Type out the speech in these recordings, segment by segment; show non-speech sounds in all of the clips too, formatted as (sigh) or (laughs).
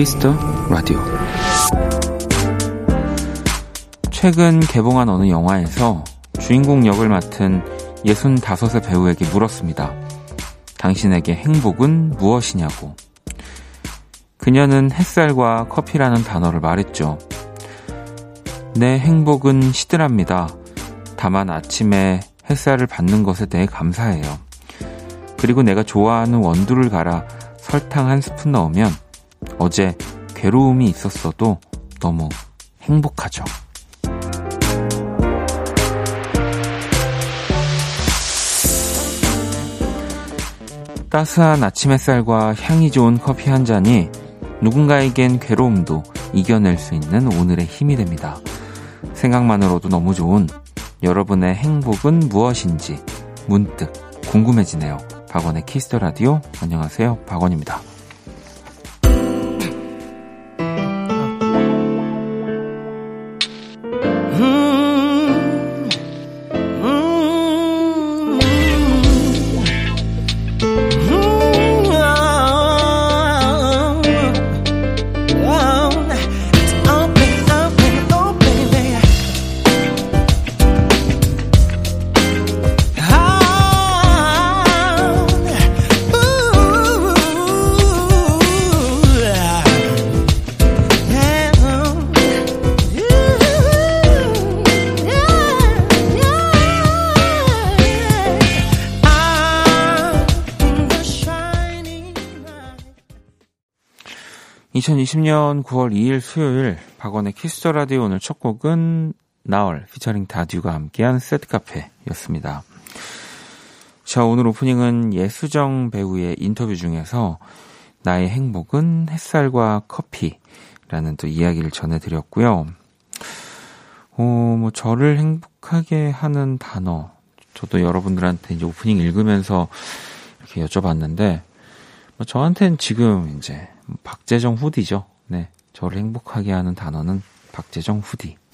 Kiss the Radio 최근 개봉한 어느 영화에서 주인공 역을 맡은 65세의 배우에게 물었습니다. 당신에게 행복은 무엇이냐고. 그녀는 햇살과 커피라는 단어를 말했죠. 내 행복은 시들합니다. 다만 아침에 햇살을 받는 것에 대해 감사해요. 그리고 내가 좋아하는 원두를 갈아 설탕 한 스푼 넣으면 어제 괴로움이 있었어도 너무 행복하죠. 따스한 아침 햇살과 향이 좋은 커피 한 잔이 누군가에겐 괴로움도 이겨낼 수 있는 오늘의 힘이 됩니다. 생각만으로도 너무 좋은 여러분의 행복은 무엇인지 문득 궁금해지네요. 박원의 키스터 라디오. 안녕하세요. 박원입니다. 2020년 9월 2일 수요일 박원의 Kiss the Radio 오늘 첫 곡은 나얼 피처링 다듀가 함께한 Sad Cafe였습니다. 자, 오늘 오프닝은 예수정 배우의 인터뷰 중에서 나의 행복은 햇살과 커피라는 또 이야기를 전해드렸고요. 어, 뭐, 저를 행복하게 하는 단어. 저도 여러분들한테 이제 오프닝 읽으면서 이렇게 여쭤봤는데, 뭐 저한테는 지금 이제 박재정 후디죠. 네. 저를 행복하게 하는 단어는 박재정 후디. (laughs)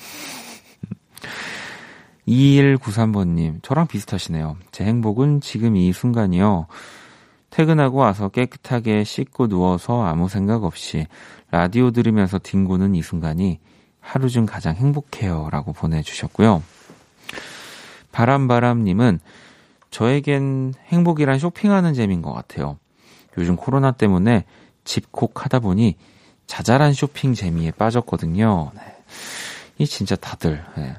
2193번님, 저랑 비슷하시네요. 제 행복은 지금 이 순간이요. 퇴근하고 와서 깨끗하게 씻고 누워서 아무 생각 없이 라디오 들으면서 뒹구는 이 순간이 하루 중 가장 행복해요. 라고 보내주셨고요. 바람바람님은 저에겐 행복이란 쇼핑하는 재미인 것 같아요. 요즘 코로나 때문에 집콕 하다 보니 자잘한 쇼핑 재미에 빠졌거든요. 네. 이 진짜 다들 네.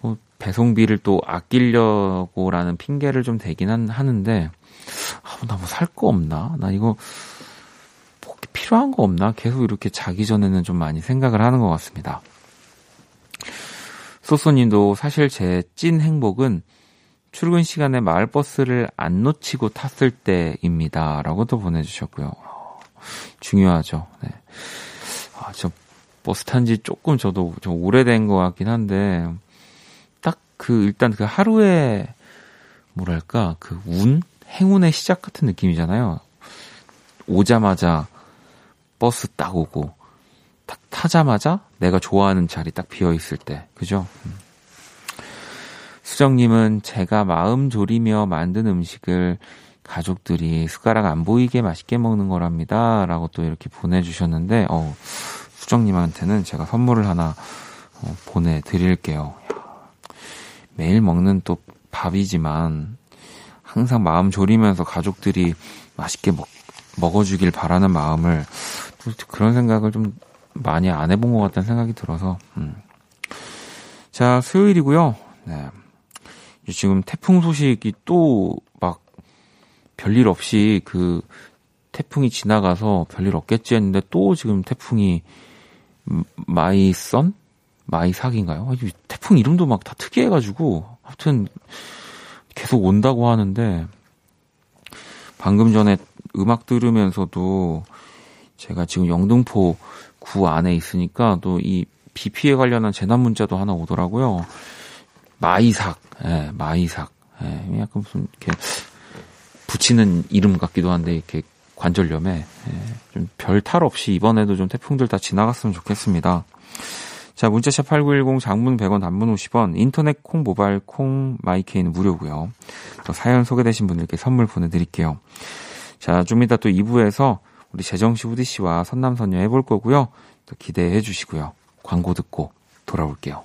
뭐 배송비를 또 아끼려고라는 핑계를 좀 대긴 한, 하는데 아, 나뭐 살 거 없나? 나 이거 뭐 필요한 거 없나? 계속 이렇게 자기 전에는 좀 많이 생각을 하는 것 같습니다. 소소님도 사실 제 찐 행복은 출근 시간에 마을버스를 안 놓치고 탔을 때입니다. 라고 도 보내주셨고요. 중요하죠. 네. 아, 저 버스 탄 지 조금 저도 좀 오래된 것 같긴 한데, 딱 그, 일단 그 하루에, 뭐랄까, 그 운? 행운의 시작 같은 느낌이잖아요. 오자마자 버스 딱 오고, 딱 타자마자 내가 좋아하는 자리 딱 비어 있을 때, 그죠? 음. 수정님은 제가 마음 졸이며 만든 음식을 가족들이 숟가락 안 보이게 맛있게 먹는 거랍니다. 라고 또 이렇게 보내주셨는데, 어, 수정님한테는 제가 선물을 하나 어, 보내드릴게요. 매일 먹는 또 밥이지만, 항상 마음 졸이면서 가족들이 맛있게 먹, 먹어주길 바라는 마음을, 또 그런 생각을 좀 많이 안 해본 것 같다는 생각이 들어서, 음. 자, 수요일이고요. 네. 지금 태풍 소식이 또 별일 없이 그 태풍이 지나가서 별일 없겠지 했는데 또 지금 태풍이 마이선? 마이삭인가요? 태풍 이름도 막 다 특이해가지고 아무튼 계속 온다고 하는데 방금 전에 음악 들으면서도 제가 지금 영등포 구 안에 있으니까 또 이 비 피해 관련한 재난 문자도 하나 오더라고요. 마이삭, 예, 마이삭. 예, 약간 무슨 이렇게 붙이는 이름 같기도 한데 이렇게 관절염에 예, 좀별 탈 없이 이번에도 좀 태풍들 다 지나갔으면 좋겠습니다. 자, 문자샵 8910 장문 100원 단문 50원 인터넷 콩 모바일 콩 마이케이는 무료고요. 또 사연 소개되신 분들께 선물 보내 드릴게요. 자, 좀 이따 또 2부에서 우리 재정 씨 후디 씨와 선남 선녀 해볼 거고요. 또 기대해 주시고요. 광고 듣고 돌아올게요.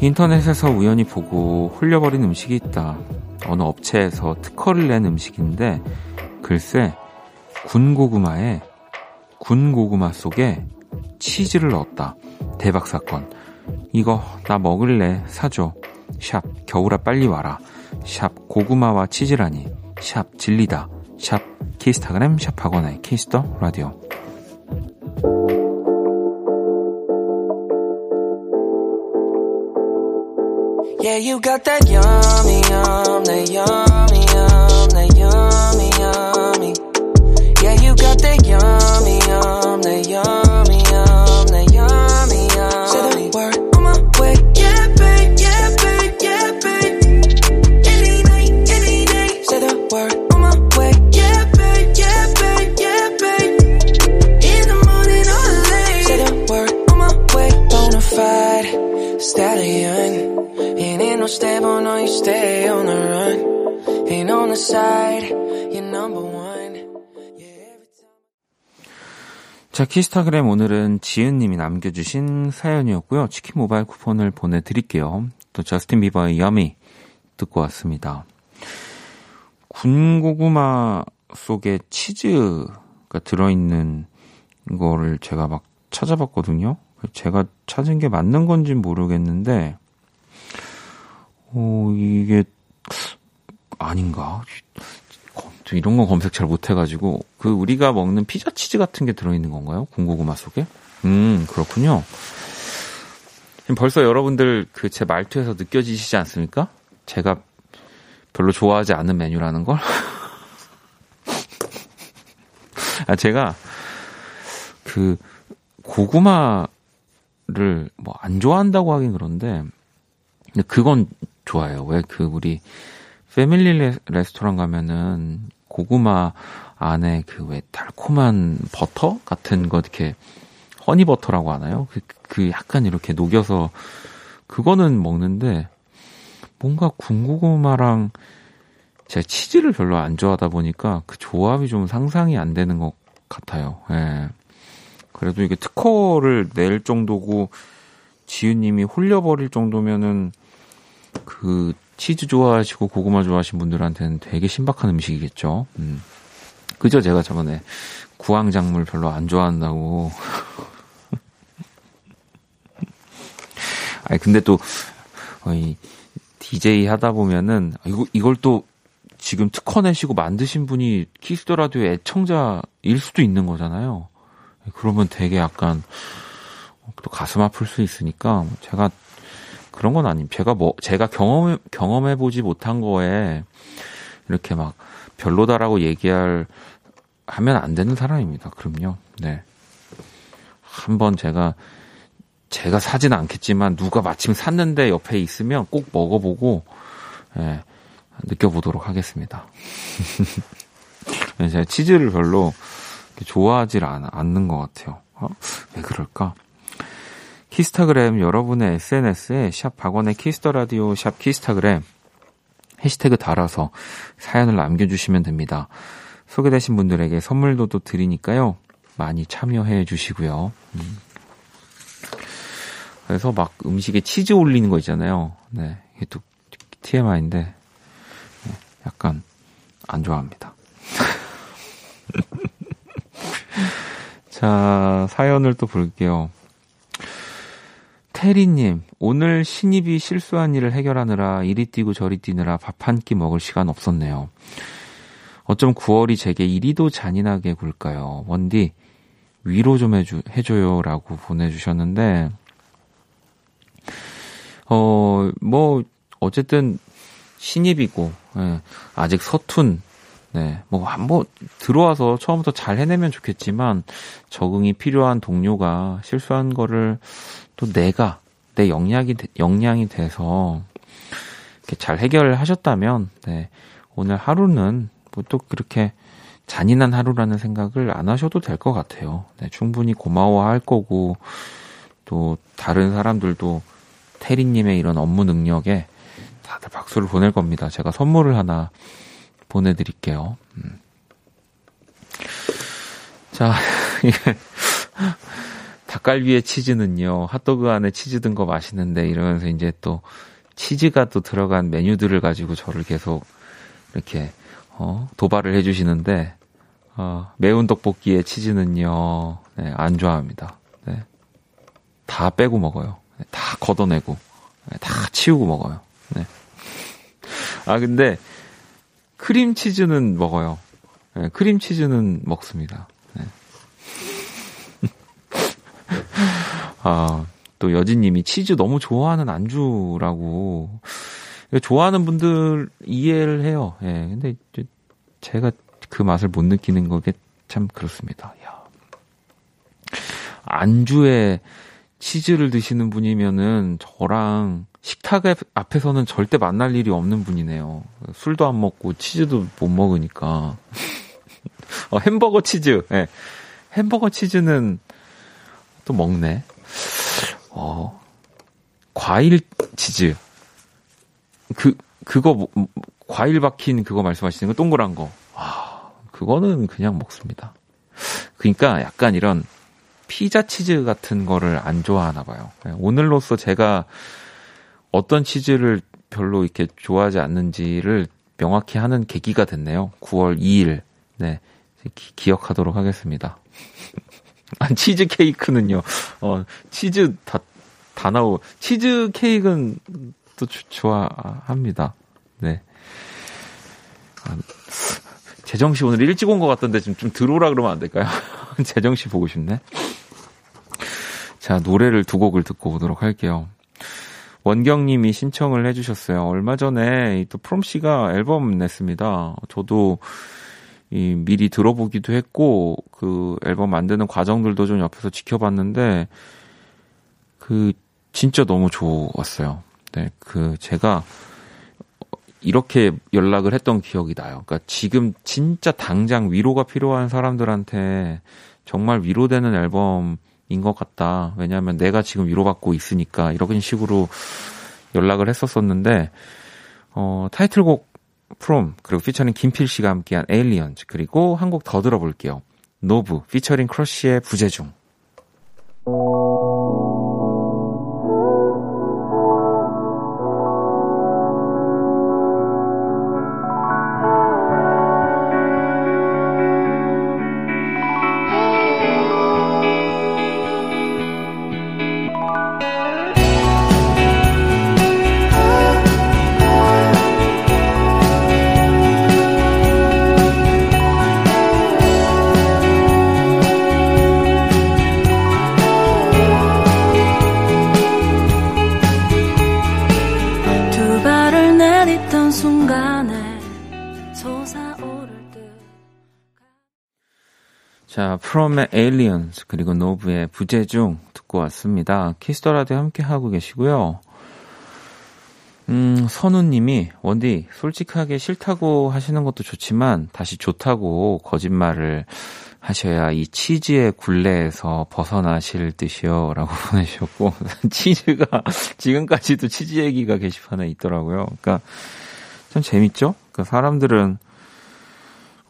인터넷에서 우연히 보고 홀려버린 음식이 있다. 어느 업체에서 특허를 낸 음식인데 글쎄 군고구마에 군고구마 속에 치즈를 넣었다. 대박 사건. 이거 나 먹을래 사줘. 샵 겨울아 빨리 와라. 샵 고구마와 치즈라니. 샵 진리다. 샵 키스타그램 샵 학원의 키스터 라디오. Yeah, you got that yummy, yum, that yummy, yum, that yummy, yummy. Yeah, you got that yummy, yum, on the side, you're number one. 자, 키스타그램 오늘은 지은님이 남겨주신 사연이었고요. 치킨 모바일 쿠폰을 보내드릴게요. 또 저스틴 비버의 여미 듣고 왔습니다. 군고구마 속에 치즈가 들어있는 거를 제가 막 찾아봤거든요. 제가 찾은 게 맞는 건지 모르겠는데, 어, 이게, 아닌가? 이런 거 검색 잘 못해가지고, 그, 우리가 먹는 피자 치즈 같은 게 들어있는 건가요? 군고구마 속에? 음, 그렇군요. 벌써 여러분들 그 제 말투에서 느껴지시지 않습니까? 제가 별로 좋아하지 않는 메뉴라는 걸? (laughs) 아, 제가, 그, 고구마를 뭐 안 좋아한다고 하긴 그런데, 그건 좋아요. 왜 그 우리 패밀리 레, 레스토랑 가면은 고구마 안에 그 왜 달콤한 버터 같은 거 이렇게 허니 버터라고 하나요? 그, 그 약간 이렇게 녹여서 그거는 먹는데 뭔가 군고구마랑 제가 치즈를 별로 안 좋아하다 보니까 그 조합이 좀 상상이 안 되는 것 같아요. 예. 그래도 이게 특허를 낼 정도고 지은님이 홀려버릴 정도면은 그 치즈 좋아하시고 고구마 좋아하시는 분들한테는 되게 신박한 음식이겠죠. 음. 그죠? 제가 저번에 구황작물 별로 안 좋아한다고. (laughs) 아니 근데 또이 DJ 하다 보면은 이거 이걸 또 지금 특허 내시고 만드신 분이 Kiss the Radio 애청자일 수도 있는 거잖아요. 그러면 되게 약간 또 가슴 아플 수 있으니까 제가 그런 건 아님. 제가 뭐 제가 경험 경험해 보지 못한 거에 이렇게 막 별로다라고 얘기할 하면 안 되는 사람입니다. 그럼요. 네. 한번 제가 제가 사진 않겠지만 누가 마침 샀는데 옆에 있으면 꼭 먹어보고 예, 느껴보도록 하겠습니다. (laughs) 제가 치즈를 별로 좋아하지 않는 것 같아요. 어? 왜 그럴까? 키스타그램 여러분의 SNS에 샵 박원의 키스터라디오 샵 키스타그램 해시태그 달아서 사연을 남겨주시면 됩니다. 소개되신 분들에게 선물도 또 드리니까요. 많이 참여해 주시고요. 음. 그래서 막 음식에 치즈 올리는 거 있잖아요. 네. 이게 또 TMI인데 네, 약간 안 좋아합니다. (laughs) 자, 사연을 또 볼게요. 테리님, 오늘 신입이 실수한 일을 해결하느라 이리 뛰고 저리 뛰느라 밥 한 끼 먹을 시간 없었네요. 어쩜 9월이 제게 이리도 잔인하게 굴까요? 원디, 위로 좀 해주, 해줘요. 라고 보내주셨는데, 어, 뭐, 어쨌든, 신입이고, 예, 아직 서툰, 네, 뭐, 뭐, 들어와서 처음부터 잘 해내면 좋겠지만, 적응이 필요한 동료가 실수한 거를 또 내가, 내 역량이, 역량이 돼서, 잘 해결하셨다면, 네, 오늘 하루는 뭐 또 그렇게 잔인한 하루라는 생각을 안 하셔도 될 것 같아요. 네, 충분히 고마워할 거고, 또 다른 사람들도 테리님의 이런 업무 능력에 다들 박수를 보낼 겁니다. 제가 선물을 하나 보내드릴게요. 음. 자, (laughs) 닭갈비에 치즈는요, 핫도그 안에 치즈 든 거 맛있는데 이러면서 이제 또 치즈가 또 들어간 메뉴들을 가지고 저를 계속 이렇게 어, 도발을 해주시는데 어, 매운 떡볶이에 치즈는요, 네, 안 좋아합니다. 네. 다 빼고 먹어요. 네, 다 걷어내고 네, 다 치우고 먹어요. 네. 아 근데 크림치즈는 먹어요. 네, 크림치즈는 먹습니다. 네. (laughs) 아, 또 여진님이 치즈 너무 좋아하는 안주라고. 좋아하는 분들 이해를 해요. 예, 근데 제가 그 맛을 못 느끼는 거게 참 그렇습니다. 야. 안주에 치즈를 드시는 분이면은 저랑 식탁 앞에서는 절대 만날 일이 없는 분이네요. 술도 안 먹고 치즈도 못 먹으니까. 어, 햄버거 치즈. 예. 햄버거 치즈는 또 먹네. 어, 과일 치즈. 그, 그거, 뭐, 뭐, 과일 박힌 그거 말씀하시는 거 동그란 거. 아, 그거는 그냥 먹습니다. 그러니까 약간 이런 피자 치즈 같은 거를 안 좋아하나 봐요. 예, 오늘로써 제가 어떤 치즈를 별로 이렇게 좋아하지 않는지를 명확히 하는 계기가 됐네요. 9월 2일. 네. 기, 억하도록 하겠습니다. (laughs) 아, 치즈 케이크는요. 어, 치즈 다, 다 나오. 치즈 케이크는 또 주, 좋아합니다. 네. 아, 재정 씨 오늘 일찍 온 것 같던데 좀, 좀 들어오라 그러면 안 될까요? (laughs) 재정 씨 보고 싶네. 자, 노래를 두 곡을 듣고 오도록 할게요. 원경님이 신청을 해주셨어요. 얼마 전에 또 프롬 씨가 앨범 냈습니다. 저도 이 미리 들어보기도 했고 그 앨범 만드는 과정들도 좀 옆에서 지켜봤는데 그 진짜 너무 좋았어요. 네, 그 제가 이렇게 연락을 했던 기억이 나요. 그러니까 지금 진짜 당장 위로가 필요한 사람들한테 정말 위로되는 앨범 인 것 같다. 왜냐하면 내가 지금 위로받고 있으니까 이런 식으로 연락을 했었었는데 어, 타이틀곡 From 그리고 피처링 김필 씨가 함께한 Aliens 그리고 한 곡 더 들어볼게요. 노브 피처링 크러쉬의 부재중. 프롬의 Aliens 그리고 노브의 부재중 듣고 왔습니다. 키스터라디오 함께 하고 계시고요. 음, 선우님이 원디 솔직하게 싫다고 하시는 것도 좋지만 다시 좋다고 거짓말을 하셔야 이 치즈의 굴레에서 벗어나실 듯이요 라고 (laughs) 보내주셨고 (laughs) 치즈가 지금까지도 치즈 얘기가 게시판에 있더라고요. 그러니까 참 재밌죠? 그러니까 사람들은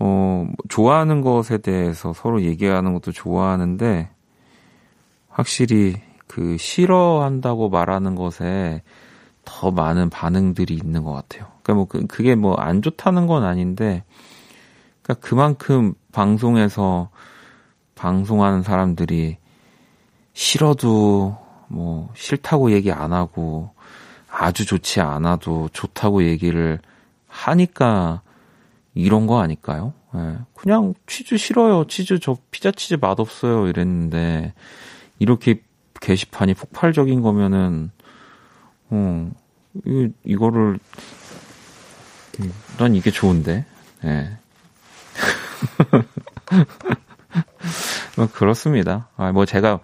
어, 좋아하는 것에 대해서 서로 얘기하는 것도 좋아하는데, 확실히 그 싫어한다고 말하는 것에 더 많은 반응들이 있는 것 같아요. 그러니까 뭐 그, 그게 뭐 안 좋다는 건 아닌데, 그러니까 그만큼 방송에서 방송하는 사람들이 싫어도 뭐 싫다고 얘기 안 하고 아주 좋지 않아도 좋다고 얘기를 하니까 이런 거 아닐까요? 예. 그냥 치즈 싫어요. 치즈 저 피자 치즈 맛없어요. 이랬는데 이렇게 게시판이 폭발적인 거면은 어 이, 이거를 난 이게 좋은데. 예. 뭐 (laughs) 그렇습니다. 아, 뭐 제가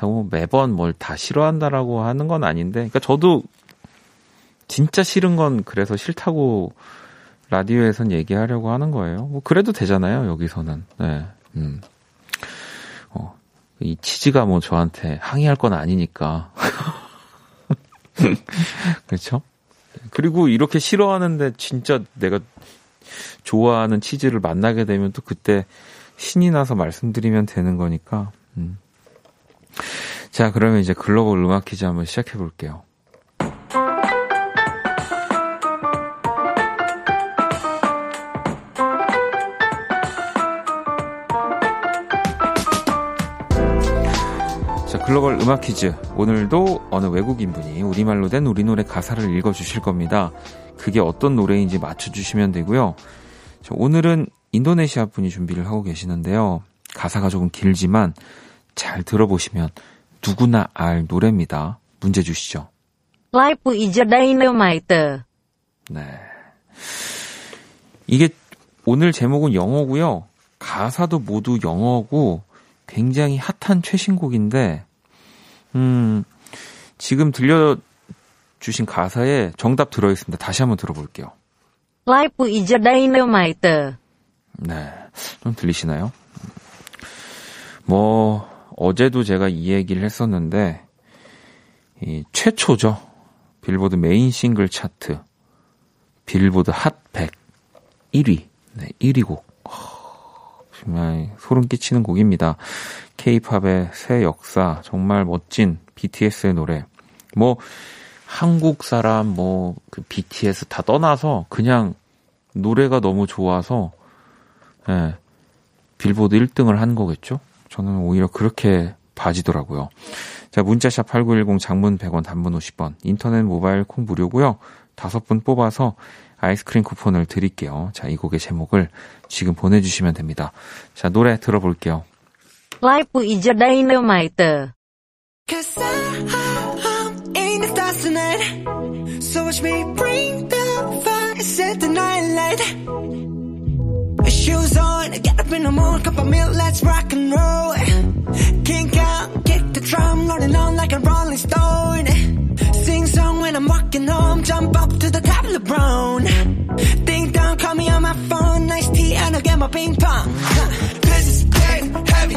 뭐 매번 뭘 다 싫어한다라고 하는 건 아닌데, 그러니까 저도 진짜 싫은 건 그래서 싫다고 라디오에선 얘기하려고 하는 거예요. 뭐 그래도 되잖아요, 여기서는. 네. 음. 어, 이 치즈가 뭐 저한테 항의할 건 아니니까. (laughs) 그렇죠? 그리고 이렇게 싫어하는데 진짜 내가 좋아하는 치즈를 만나게 되면 또 그때 신이 나서 말씀드리면 되는 거니까. 음. 자, 그러면 이제 글로벌 음악 퀴즈 한번 시작해 볼게요. 글로벌 음악 퀴즈. 오늘도 어느 외국인 분이 우리말로 된 우리 노래 가사를 읽어 주실 겁니다. 그게 어떤 노래인지 맞춰 주시면 되고요. 오늘은 인도네시아 분이 준비를 하고 계시는데요. 가사가 조금 길지만 잘 들어보시면 누구나 알 노래입니다. 문제 주시죠. Life is dynamite. 네. 이게 오늘 제목은 영어고요. 가사도 모두 영어고 굉장히 핫한 최신곡인데 음, 지금 들려주신 가사에 정답 들어있습니다. 다시 한번 들어볼게요. Life is dynamite. 네. 좀 들리시나요? 뭐, 어제도 제가 이 얘기를 했었는데, 이 최초죠. 빌보드 메인 싱글 차트. 빌보드 핫 100. 1위. 네, 1위 곡. 정말 소름 끼치는 곡입니다. 케이팝의 새 역사, 정말 멋진 BTS의 노래. 뭐, 한국 사람, 뭐, 그 BTS 다 떠나서 그냥 노래가 너무 좋아서, 예, 빌보드 1등을 한 거겠죠? 저는 오히려 그렇게 봐지더라고요. 자, 문자샵 8910 장문 100원, 단문 50원, 인터넷 모바일 콩 무료고요. 다섯 분 뽑아서 아이스크림 쿠폰을 드릴게요. 자, 이 곡의 제목을 지금 보내주시면 됩니다. 자, 노래 들어볼게요. Life is dynamite. Cause I'm in the stars tonight. So watch me bring the fire, set the night light. Shoes on, get up in the morning, cup of milk, let's rock and roll. Kink out, kick the drum, rolling on like a rolling stone. Sing song when I'm walking home, jump up to the top of the brown. Ding dong, call me on my phone, nice tea, and I'll get my ping pong. This is getting heavy,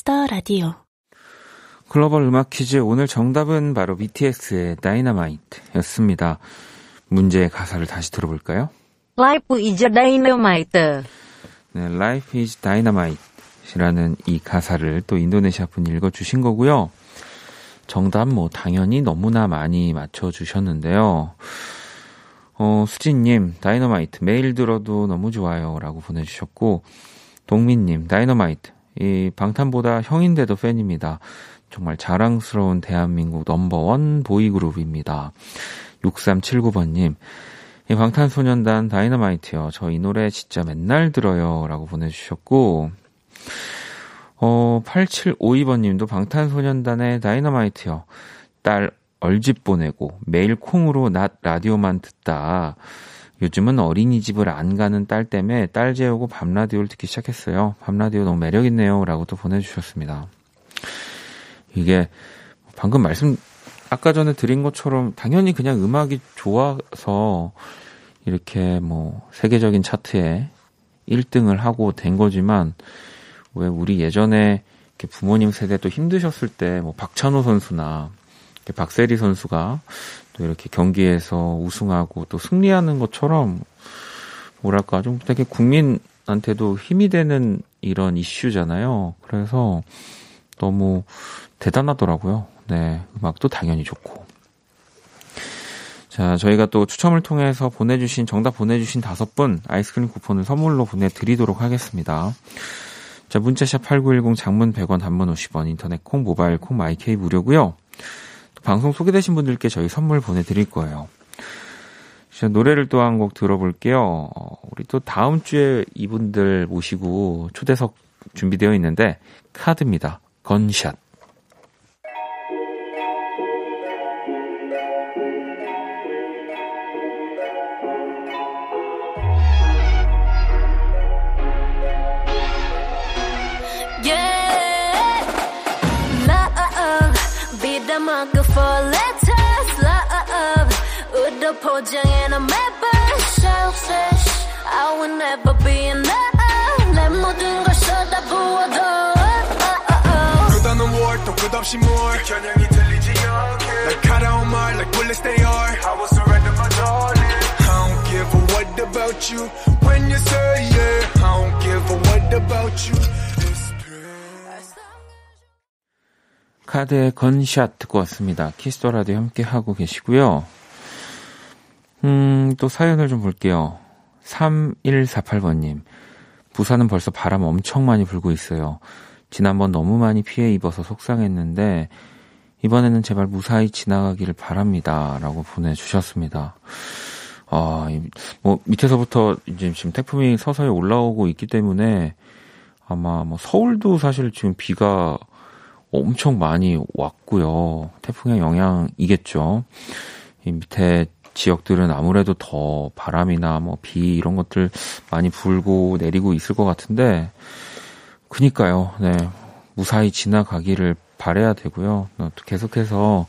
Kiss the Radio 글로벌 음악 퀴즈 오늘 정답은 바로 BTS의 다이너마이트였습니다. 문제의 가사를 다시 들어볼까요? Life is dynamite. 네, Life is Dynamite이라는 이 가사를 또 인도네시아 분이 읽어주신 거고요. 정답 뭐 당연히 너무나 많이 맞춰주셨는데요. 어, 수진님, 다이너마이트 매일 들어도 너무 좋아요라고 보내주셨고, 동민님, 다이너마이트 이 방탄보다 형인데도 팬입니다. 정말 자랑스러운 대한민국 넘버원 보이그룹입니다. 6379번님, 이 방탄소년단 다이너마이트요. 저 이 노래 진짜 맨날 들어요. 라고 보내주셨고, 어, 8752번님도 방탄소년단의 다이너마이트요. 딸 얼집 보내고 매일 콩으로 낮 라디오만 듣다. 요즘은 어린이집을 안 가는 딸 때문에 딸 재우고 밤 라디오를 듣기 시작했어요. 밤 라디오 너무 매력있네요. 라고 또 보내주셨습니다. 이게 방금 말씀 아까 전에 드린 것처럼 당연히 그냥 음악이 좋아서 이렇게 뭐 세계적인 차트에 1등을 하고 된 거지만 왜 우리 예전에 부모님 세대 도 힘드셨을 때 뭐 박찬호 선수나 박세리 선수가 또 이렇게 경기에서 우승하고 또 승리하는 것처럼 뭐랄까 좀 되게 국민한테도 힘이 되는 이런 이슈잖아요. 그래서 너무 대단하더라고요. 네, 음악도 당연히 좋고. 자, 저희가 또 추첨을 통해서 보내주신, 정답 보내주신 다섯 분 아이스크림 쿠폰을 선물로 보내드리도록 하겠습니다. 자, 문자샵 8910 장문 100원, 단문 50원, 인터넷 콩, 모바일 콩, 마이케이 무료고요 방송 소개되신 분들께 저희 선물 보내드릴 거예요. 자, 노래를 또 한 곡 들어볼게요. 어, 우리 또 다음 주에 이분들 모시고 초대석 준비되어 있는데, 카드입니다. 건샷. love, 비담하고 for letters, love, 우도 포장해 너 매번 selfish. I will never be in love. 내 모든 걸 쏟아부어도. 끝없는 월또 끝없이 뭘 겨냥이 들리지 않게 날카로운 말 like bullets they are I will surrender my darling I don't give a what about you when you say yeah I don't give a what about you 카드의 Gunshot 듣고 왔습니다. Kiss the Radio 함께 하고 계시고요. 음, 또 사연을 좀 볼게요. 3148번님. 부산은 벌써 바람 엄청 많이 불고 있어요. 지난번 너무 많이 피해 입어서 속상했는데, 이번에는 제발 무사히 지나가기를 바랍니다. 라고 보내주셨습니다. 아, 이- 뭐, 밑에서부터 이제 지금 태풍이 서서히 올라오고 있기 때문에 아마 뭐 서울도 사실 지금 비가 엄청 많이 왔고요. 태풍의 영향이겠죠. 이 밑에 지역들은 아무래도 더 바람이나 뭐 비 이런 것들 많이 불고 내리고 있을 것 같은데, 그니까요. 네. 무사히 지나가기를 바래야 되고요. 어, 또 계속해서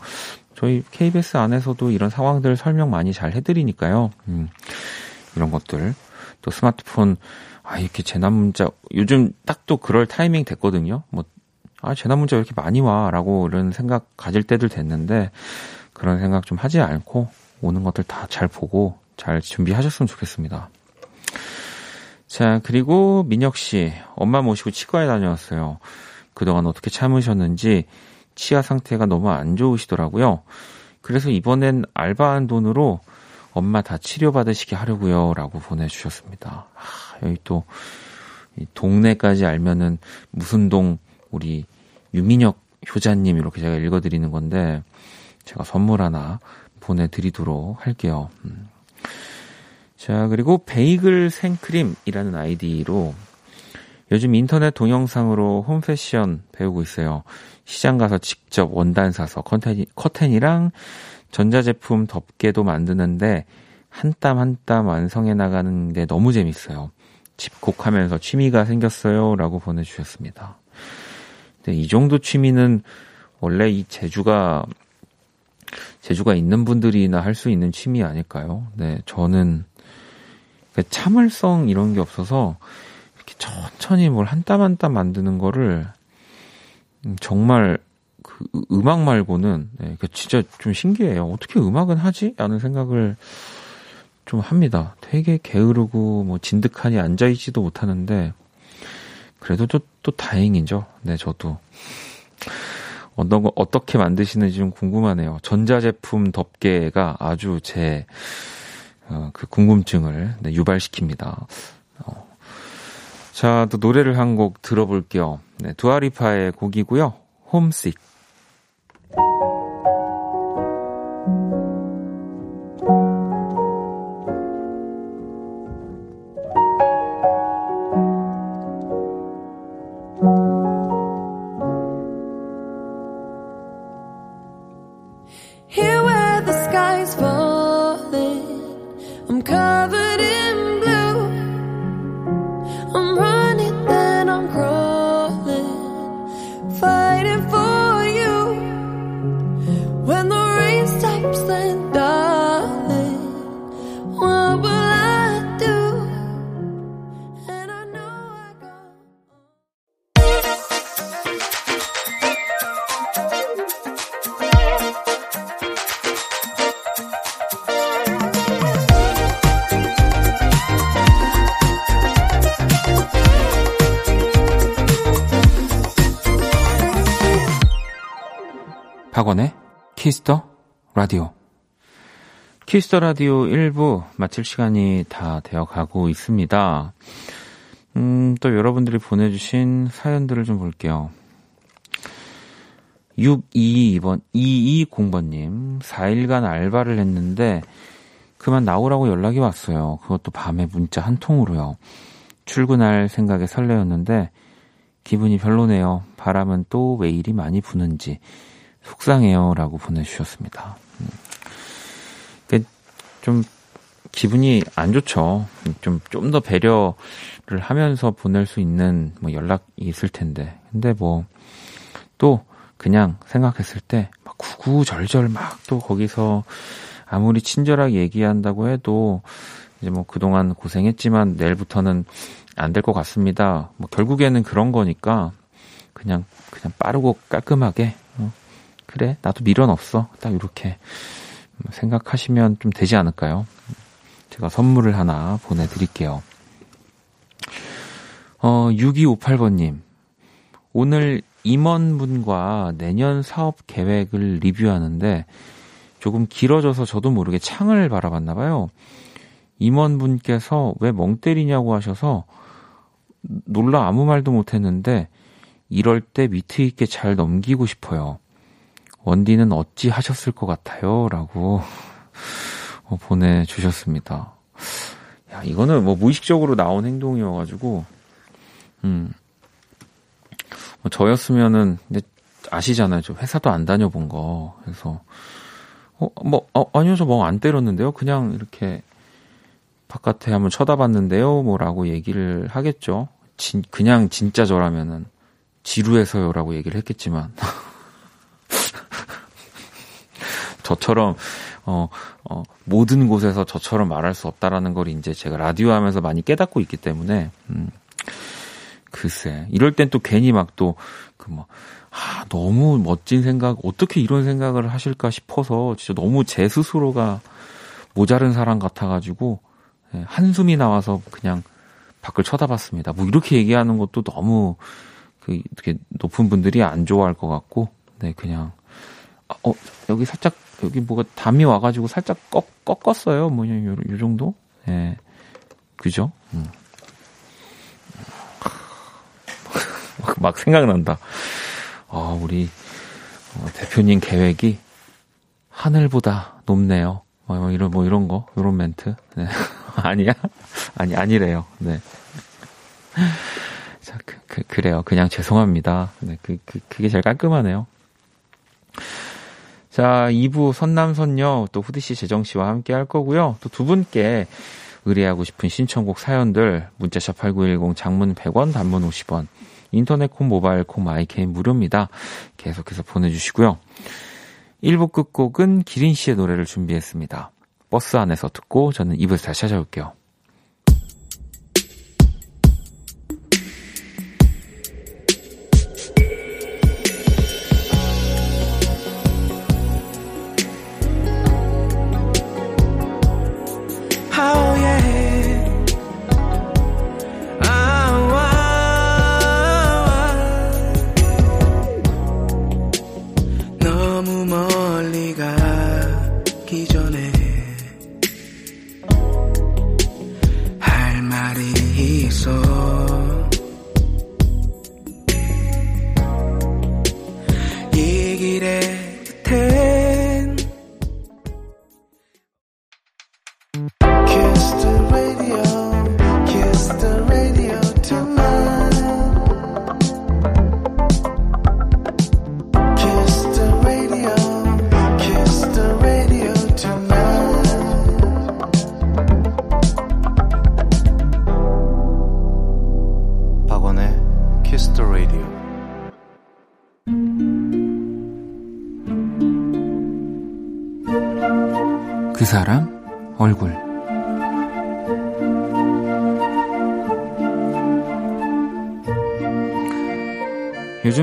저희 KBS 안에서도 이런 상황들 설명 많이 잘 해드리니까요. 음, 이런 것들. 또 스마트폰, 아, 이렇게 재난 문자, 요즘 딱 또 그럴 타이밍 됐거든요. 뭐, 아, 재난 문자 왜 이렇게 많이 와? 라고 이런 생각 가질 때들 됐는데, 그런 생각 좀 하지 않고, 오는 것들 다 잘 보고, 잘 준비하셨으면 좋겠습니다. 자, 그리고 민혁 씨, 엄마 모시고 치과에 다녀왔어요. 그동안 어떻게 참으셨는지 치아 상태가 너무 안 좋으시더라고요. 그래서 이번엔 알바한 돈으로 엄마 다 치료받으시게 하려고요. 라고 보내주셨습니다. 아, 여기 또, 이 동네까지 알면은 무슨 동 우리 유민혁 효자님 이렇게 제가 읽어드리는 건데, 제가 선물 하나 보내드리도록 할게요. 음. 자, 그리고 베이글 생크림이라는 아이디로 요즘 인터넷 동영상으로 홈패션 배우고 있어요. 시장 가서 직접 원단 사서 커튼, 커튼이랑 전자제품 덮개도 만드는데 한 땀 한 땀 완성해 나가는데 너무 재밌어요. 집콕하면서 취미가 생겼어요. 라고 보내주셨습니다. 근데 이 정도 취미는 원래 이 재주가, 재주가 있는 분들이나 할 수 있는 취미 아닐까요? 네, 저는 그 참을성 이런 게 없어서 이렇게 천천히 뭘 한 땀 한 땀 만드는 거를 음, 정말 그 음악 말고는 네, 그 진짜 좀 신기해요. 어떻게 음악은 하지? 라는 생각을 좀 합니다. 되게 게으르고 뭐 진득하니 앉아 있지도 못하는데 그래도 또, 또 다행이죠. 네, 저도 어떤 거 어떻게 만드시는지 좀 궁금하네요. 전자제품 덮개가 아주 제 어, 그 궁금증을 네, 유발시킵니다. 어. 자, 또 노래를 한 곡 들어볼게요. 네, 두아리파의 곡이고요. 홈식. Kiss the Radio 1부 마칠 시간이 다 되어 가고 있습니다. 음, 또 여러분들이 보내주신 사연들을 좀 볼게요. 622번, 220번님, 4일간 알바를 했는데, 그만 나오라고 연락이 왔어요. 그것도 밤에 문자 한 통으로요. 출근할 생각에 설레었는데, 기분이 별로네요. 바람은 또 왜 이리 많이 부는지, 속상해요. 라고 보내주셨습니다. 음. 좀, 기분이 안 좋죠. 좀, 좀 더 배려를 하면서 보낼 수 있는 뭐 연락이 있을 텐데. 근데 뭐, 또, 그냥 생각했을 때, 막 구구절절 막 또 거기서 아무리 친절하게 얘기한다고 해도, 이제 뭐 그동안 고생했지만 내일부터는 안 될 것 같습니다. 뭐 결국에는 그런 거니까, 그냥, 그냥 빠르고 깔끔하게, 어, 그래, 나도 미련 없어. 딱 이렇게 생각하시면 좀 되지 않을까요? 제가 선물을 하나 보내드릴게요. 어, 6258번님. 오늘 임원분과 내년 사업 계획을 리뷰하는데 조금 길어져서 저도 모르게 창을 바라봤나 봐요. 임원분께서 왜 멍 때리냐고 하셔서 놀라 아무 말도 못했는데 이럴 때 위트 있게 잘 넘기고 싶어요. 원디는 어찌 하셨을 것 같아요? 라고 어, 보내주셨습니다. 야, 이거는 뭐 무의식적으로 나온 행동이어가지고, 음, 뭐 저였으면은, 아시잖아요. 저 회사도 안 다녀본 거. 그래서, 어, 뭐, 어, 아니요, 저 뭐 안 때렸는데요. 그냥 이렇게 바깥에 한번 쳐다봤는데요. 뭐라고 얘기를 하겠죠. 진, 그냥 진짜 저라면은 지루해서요라고 얘기를 했겠지만. (laughs) (laughs) 저처럼 어, 어, 모든 곳에서 저처럼 말할 수 없다라는 걸 이제 제가 라디오 하면서 많이 깨닫고 있기 때문에, 음, 글쎄. 이럴 땐 또 괜히 막 또, 그 뭐, 아, 너무 멋진 생각, 어떻게 이런 생각을 하실까 싶어서 진짜 너무 제 스스로가 모자른 사람 같아가지고, 예, 한숨이 나와서 그냥 밖을 쳐다봤습니다. 뭐 이렇게 얘기하는 것도 너무, 그, 이렇게 높은 분들이 안 좋아할 것 같고, 네, 그냥, 아, 어, 여기 살짝 여기 뭐가 담이 와가지고 살짝 꺾, 꺾었어요. 뭐, 요, 요 정도? 예. 네. 그죠? 음. 막 생각난다. 어, 우리 어, 대표님 계획이 하늘보다 높네요. 뭐, 뭐 이런 뭐 이런 거, 이런 멘트. 네. (laughs) 아니야? 아니 아니래요. 네. 자, 그, 그, 그래요. 그냥 죄송합니다. 네, 그, 그, 그게 제일 깔끔하네요. 자, 2부 선남선녀 또 후디 씨 재정 씨와 함께 할 거고요. 또 두 분께 의뢰하고 싶은 신청곡 사연들 문자샵 8910 장문 100원 단문 50원 인터넷 콩 모바일 콩 마이K는 무료입니다. 계속해서 보내주시고요. 1부 끝곡은 기린 씨의 노래를 준비했습니다. 버스 안에서 듣고 저는 2부에서 다시 찾아올게요.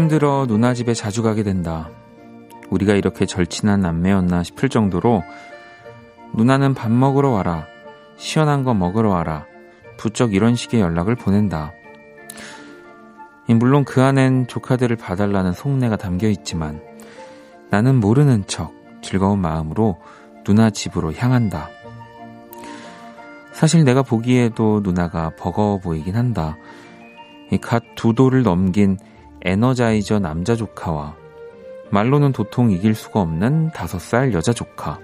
들어 누나 집에 자주 가게 된다. 우리가 이렇게 절친한 남매였나 싶을 정도로 누나는 밥 먹으러 와라. 시원한 거 먹으러 와라. 부쩍 이런 식의 연락을 보낸다. 물론 그 안엔 조카들을 봐달라는 속내가 담겨 있지만 나는 모르는 척 즐거운 마음으로 누나 집으로 향한다. 사실 내가 보기에도 누나가 버거워 보이긴 한다. 갓 두 돌을 넘긴 에너자이저 남자 조카와 말로는 도통 이길 수가 없는 다섯 살 여자 조카.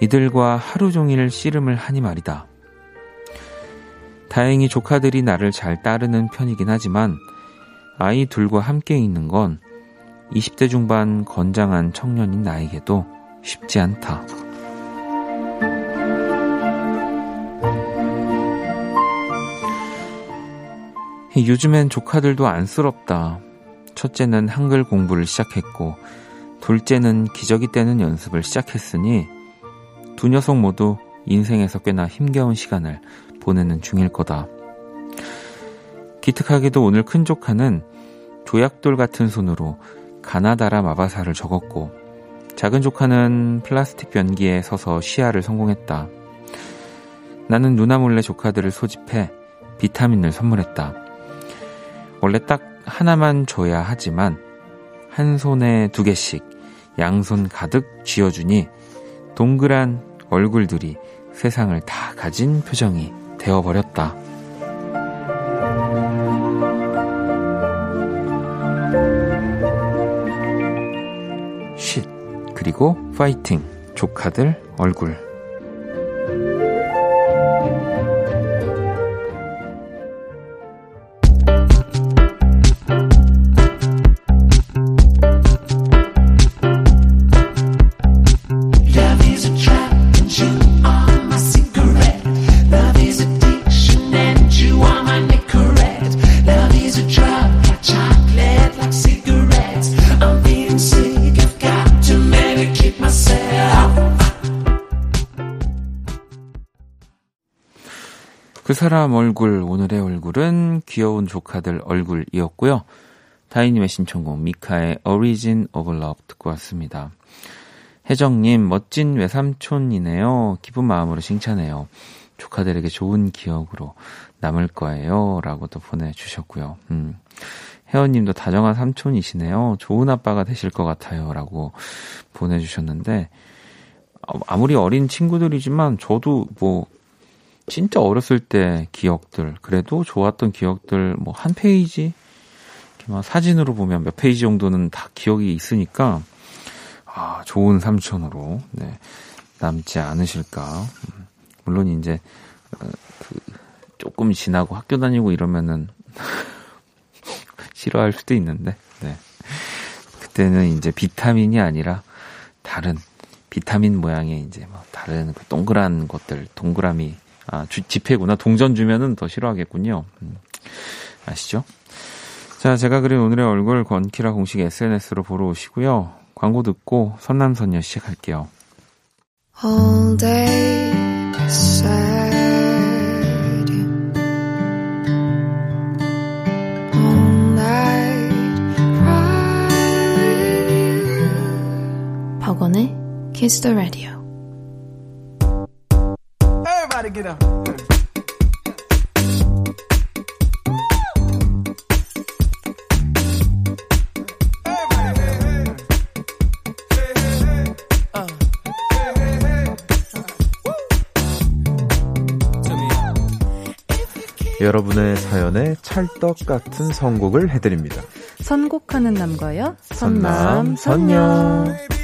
이들과 하루 종일 씨름을 하니 말이다. 다행히 조카들이 나를 잘 따르는 편이긴 하지만 아이 둘과 함께 있는 건 20대 중반 건장한 청년인 나에게도 쉽지 않다. 요즘엔 조카들도 안쓰럽다. 첫째는 한글 공부를 시작했고, 둘째는 기저귀 떼는 연습을 시작했으니, 두 녀석 모두 인생에서 꽤나 힘겨운 시간을 보내는 중일 거다. 기특하게도 오늘 큰 조카는 조약돌 같은 손으로 가나다라 마바사를 적었고, 작은 조카는 플라스틱 변기에 서서 시야를 성공했다. 나는 누나 몰래 조카들을 소집해 비타민을 선물했다. 원래 딱 하나만 줘야 하지만 한 손에 두 개씩 양손 가득 쥐어주니 동그란 얼굴들이 세상을 다 가진 표정이 되어버렸다. 쉿. 그리고 파이팅. 조카들 얼굴. 사람 얼굴, 오늘의 얼굴은 귀여운 조카들 얼굴이었고요. 다이님의 신청곡 미카의 Origin of Love 듣고 왔습니다. 혜정님, 멋진 외삼촌이네요. 기쁜 마음으로 칭찬해요. 조카들에게 좋은 기억으로 남을 거예요. 라고도 보내주셨고요. 음. 혜원님도 다정한 삼촌이시네요. 좋은 아빠가 되실 것 같아요. 라고 보내주셨는데, 어, 아무리 어린 친구들이지만 저도 뭐, 진짜 어렸을 때 기억들, 그래도 좋았던 기억들, 뭐, 한 페이지? 막 사진으로 보면 몇 페이지 정도는 다 기억이 있으니까, 아, 좋은 삼촌으로, 네, 남지 않으실까. 음, 물론 이제, 어, 그, 조금 지나고 학교 다니고 이러면은, (laughs) 싫어할 수도 있는데, 네. 그때는 이제 비타민이 아니라, 다른, 비타민 모양의 이제 뭐 다른 그 동그란 것들, 동그라미, 아, 주, 지폐구나. 동전 주면은 더 싫어하겠군요. 음, 아시죠? 자, 제가 그린 오늘의 얼굴 권키라 공식 SNS로 보러 오시고요. 광고 듣고 선남선녀 시작할게요. all day all night cry with you. 박원의 Kiss the Radio. Everybody get up. 여러분의 사연에 찰떡 같은 선곡을 해드립니다. 선곡하는 남과요. 선남, 선남, 선녀.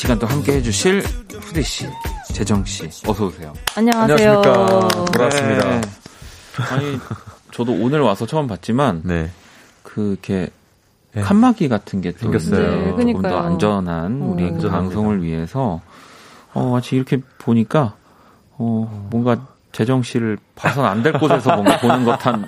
시간 또 함께 해주실 후디 씨, 재정 씨, 어서 오세요. 안녕하세요. 안녕하십니까. 돌아왔습니다. 네. 아니, 저도 오늘 와서 처음 봤지만, 네. 그, 이렇게, 네. 칸막이 같은 게 또 생겼어요. 네, 조금 더. 안전한 우리 어. 그. 방송을 위해서 어 마치 이렇게 보니까 어 뭔가 재정 씨를 봐선 안 될 곳에서 뭔가 보는 것한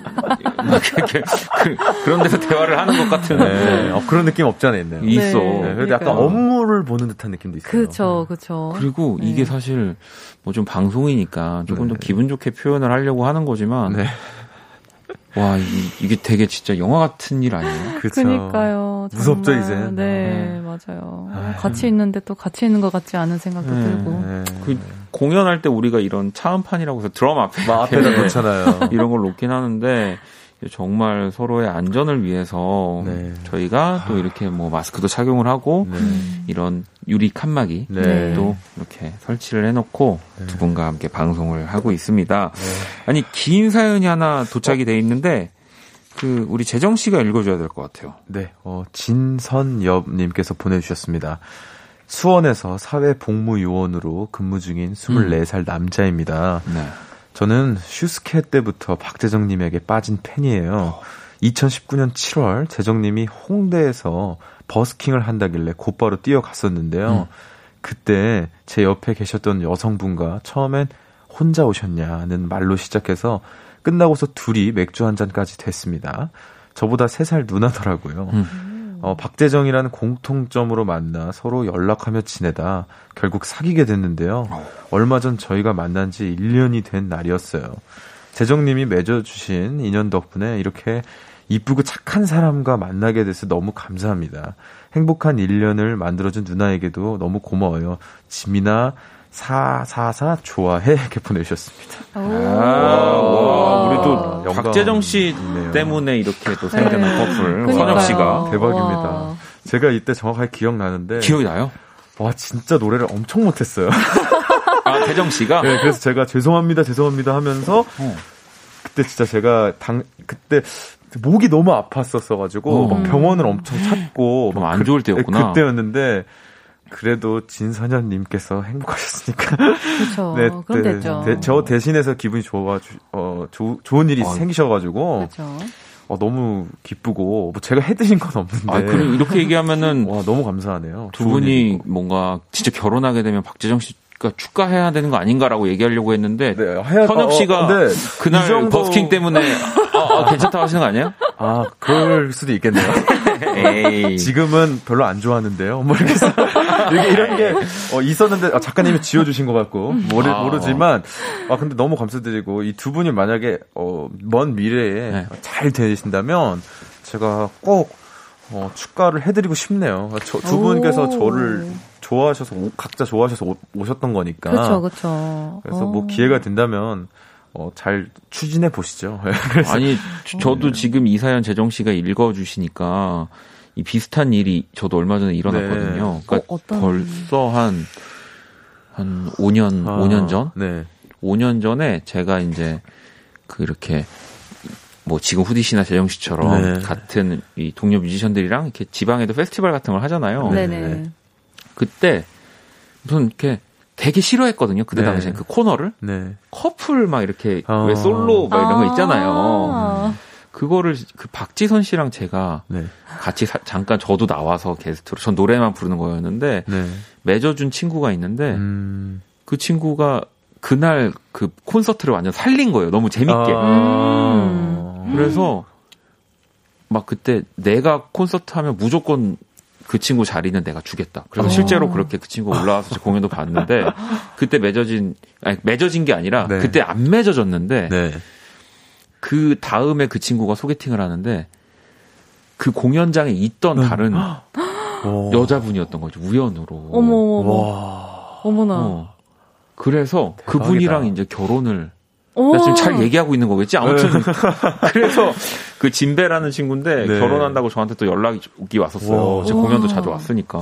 이렇게 그, 그런 데서 대화를 하는 것 같은 네. 어, 그런 느낌 없지 않아 있네요. 있어. 네, 그래도 약간 그러니까요. 업무를 보는 듯한 느낌도 있어요. 그쵸, 그쵸. 그리고 네. 이게 사실 뭐 좀 방송이니까 조금 더 네. 기분 좋게 표현을 하려고 하는 거지만 네. 와 이, 이게 되게 진짜 영화 같은 일 아니에요? (laughs) 그쵸. 그니까요. 무섭죠. 이제? 네, 맞아요. 같이 있는데 또 같이 있는 것 같지 않은 생각도 네. 들고. 네. 그 공연할 때 우리가 이런 차음판이라고 해서 드럼 앞에 막 앞에다 놓잖아요. (laughs) 이런 걸 놓긴 하는데 정말 서로의 안전을 위해서 네. 저희가 또 이렇게 뭐 마스크도 착용을 하고 네. 이런 유리 칸막이 네. 또 이렇게 설치를 해놓고 두 분과 함께 방송을 하고 있습니다. 아니 긴 사연이 하나 도착이 돼 있는데 그 우리 재정 씨가 읽어줘야 될 것 같아요. 네, 어, 진선엽님께서 보내주셨습니다. 수원에서 사회복무요원으로 근무 중인 24살 남자입니다. 네. 저는 슈스케 때부터 박재정님에게 빠진 팬이에요. 2019년 7월 재정님이 홍대에서 버스킹을 한다길래 곧바로 뛰어갔었는데요. 그때 제 옆에 계셨던 여성분과 처음엔 혼자 오셨냐는 말로 시작해서 끝나고서 둘이 맥주 한 잔까지 됐습니다. 저보다 3살 누나더라고요. 어, 박재정이라는 공통점으로 만나 서로 연락하며 지내다 결국 사귀게 됐는데요. 얼마 전 저희가 만난 지 1년이 된 날이었어요. 재정님이 맺어주신 인연 덕분에 이렇게 이쁘고 착한 사람과 만나게 돼서 너무 감사합니다. 행복한 1년을 만들어준 누나에게도 너무 고마워요. 지민아, 444 좋아해. 이렇게 보내주셨습니다. 아, 와, 우리 또. 박재정 씨 때문에 이렇게 또 생겨난 네. 커플. 선혁 씨가 대박입니다. 와. 제가 이때 정확하게 기억나는데. 기억이 나요? 와, 진짜 노래를 엄청 못했어요. (laughs) 아 재정 씨가 네, 그래서 제가 죄송합니다, 죄송합니다 하면서 어. 그때 진짜 제가 당 그때 목이 너무 아팠었어가지고 어. 막 병원을 엄청 찾고 안 좋을 때였구나. 그때였는데 그래도 진선현님께서 행복하셨으니까 그렇죠. 네, 그럼 네, 됐죠. 네, 저 대신해서 기분이 좋아 주, 어 조, 좋은 일이 어. 생기셔가지고 그렇죠. 어, 너무 기쁘고 뭐 제가 해드린 건 없는데 아, 그럼 이렇게 얘기하면은 와 너무 감사하네요. 두 분이. 뭔가 진짜 결혼하게 되면 박재정 씨 가 축가해야 되는 거 아닌가라고 얘기하려고 했는데 네, 해야- 어, 씨가 어, 네. 그날 이 정도- 버스킹 때문에 아, 아, 괜찮다고 하시는 거 아니에요? 아 그럴 수도 있겠네요. 에이. 지금은 별로 안 좋아하는데요. 뭐 이렇게 해서 이게 이런 게 어, 있었는데 아, 작가님이 지어주신 것 같고 모르, 아. 모르지만 아 근데 너무 감사드리고 이 두 분이 만약에 어, 먼 미래에 네. 잘 되신다면 제가 꼭 어, 축가를 해드리고 싶네요. 저, 두 오. 분께서 저를 좋아하셔서 오- 각자 좋아하셔서 오, 오셨던 거니까. 그렇죠, 그렇죠. 그래서 뭐 기회가 된다면 어, 잘 추진해 보시죠. (laughs) 그래서 아니 저- 저도 지금 이 사연 재정 씨가 읽어 주시니까 이 비슷한 일이 저도 얼마 전에 일어났거든요. 네. 그러니까 어, 벌써 한, 한 5년, 아, 5년 전? 네. 5년 전에 제가 이제 그 이렇게 뭐 지금 후디 씨나 재정 씨처럼 네. 같은 이 동료 뮤지션들이랑 이렇게 지방에도 페스티벌 같은 걸 하잖아요. 네. 그때 무슨 이렇게 되게 싫어했거든요. 그때 네. 당시에 그 코너를 네. 커플 막 이렇게 아. 왜 솔로 막 이런 거 있잖아요. 아. 그거를 그 박지선 씨랑 제가 네. 같이 사- 잠깐 저도 나와서 게스트로 전 노래만 부르는 거였는데 네. 맺어준 친구가 있는데 음. 그 친구가 그날 그 콘서트를 완전 살린 거예요. 너무 재밌게. 아. 그래서 막 그때 내가 콘서트 하면 무조건 그 친구 자리는 내가 주겠다. 그래서 어. 실제로 그렇게 그 친구 올라와서 공연도 봤는데 (laughs) 그때 맺어진 아니 맺어진 게 아니라 네. 그때 안 맺어졌는데 네. 그 다음에 그 친구가 소개팅을 하는데 그 공연장에 있던 다른 (gasps) 오. 여자분이었던 거죠. 우연으로. 어머, 어머, 와. 어머나. 어. 그래서 대박이다. 그분이랑 이제 결혼을 오. 나 지금 잘 얘기하고 있는 거겠지? 아무튼 (laughs) 그래서 그 진배라는 친구인데 네. 결혼한다고 저한테 또 연락이 왔었어요. 와. 제 공연도 와. 자주 왔으니까.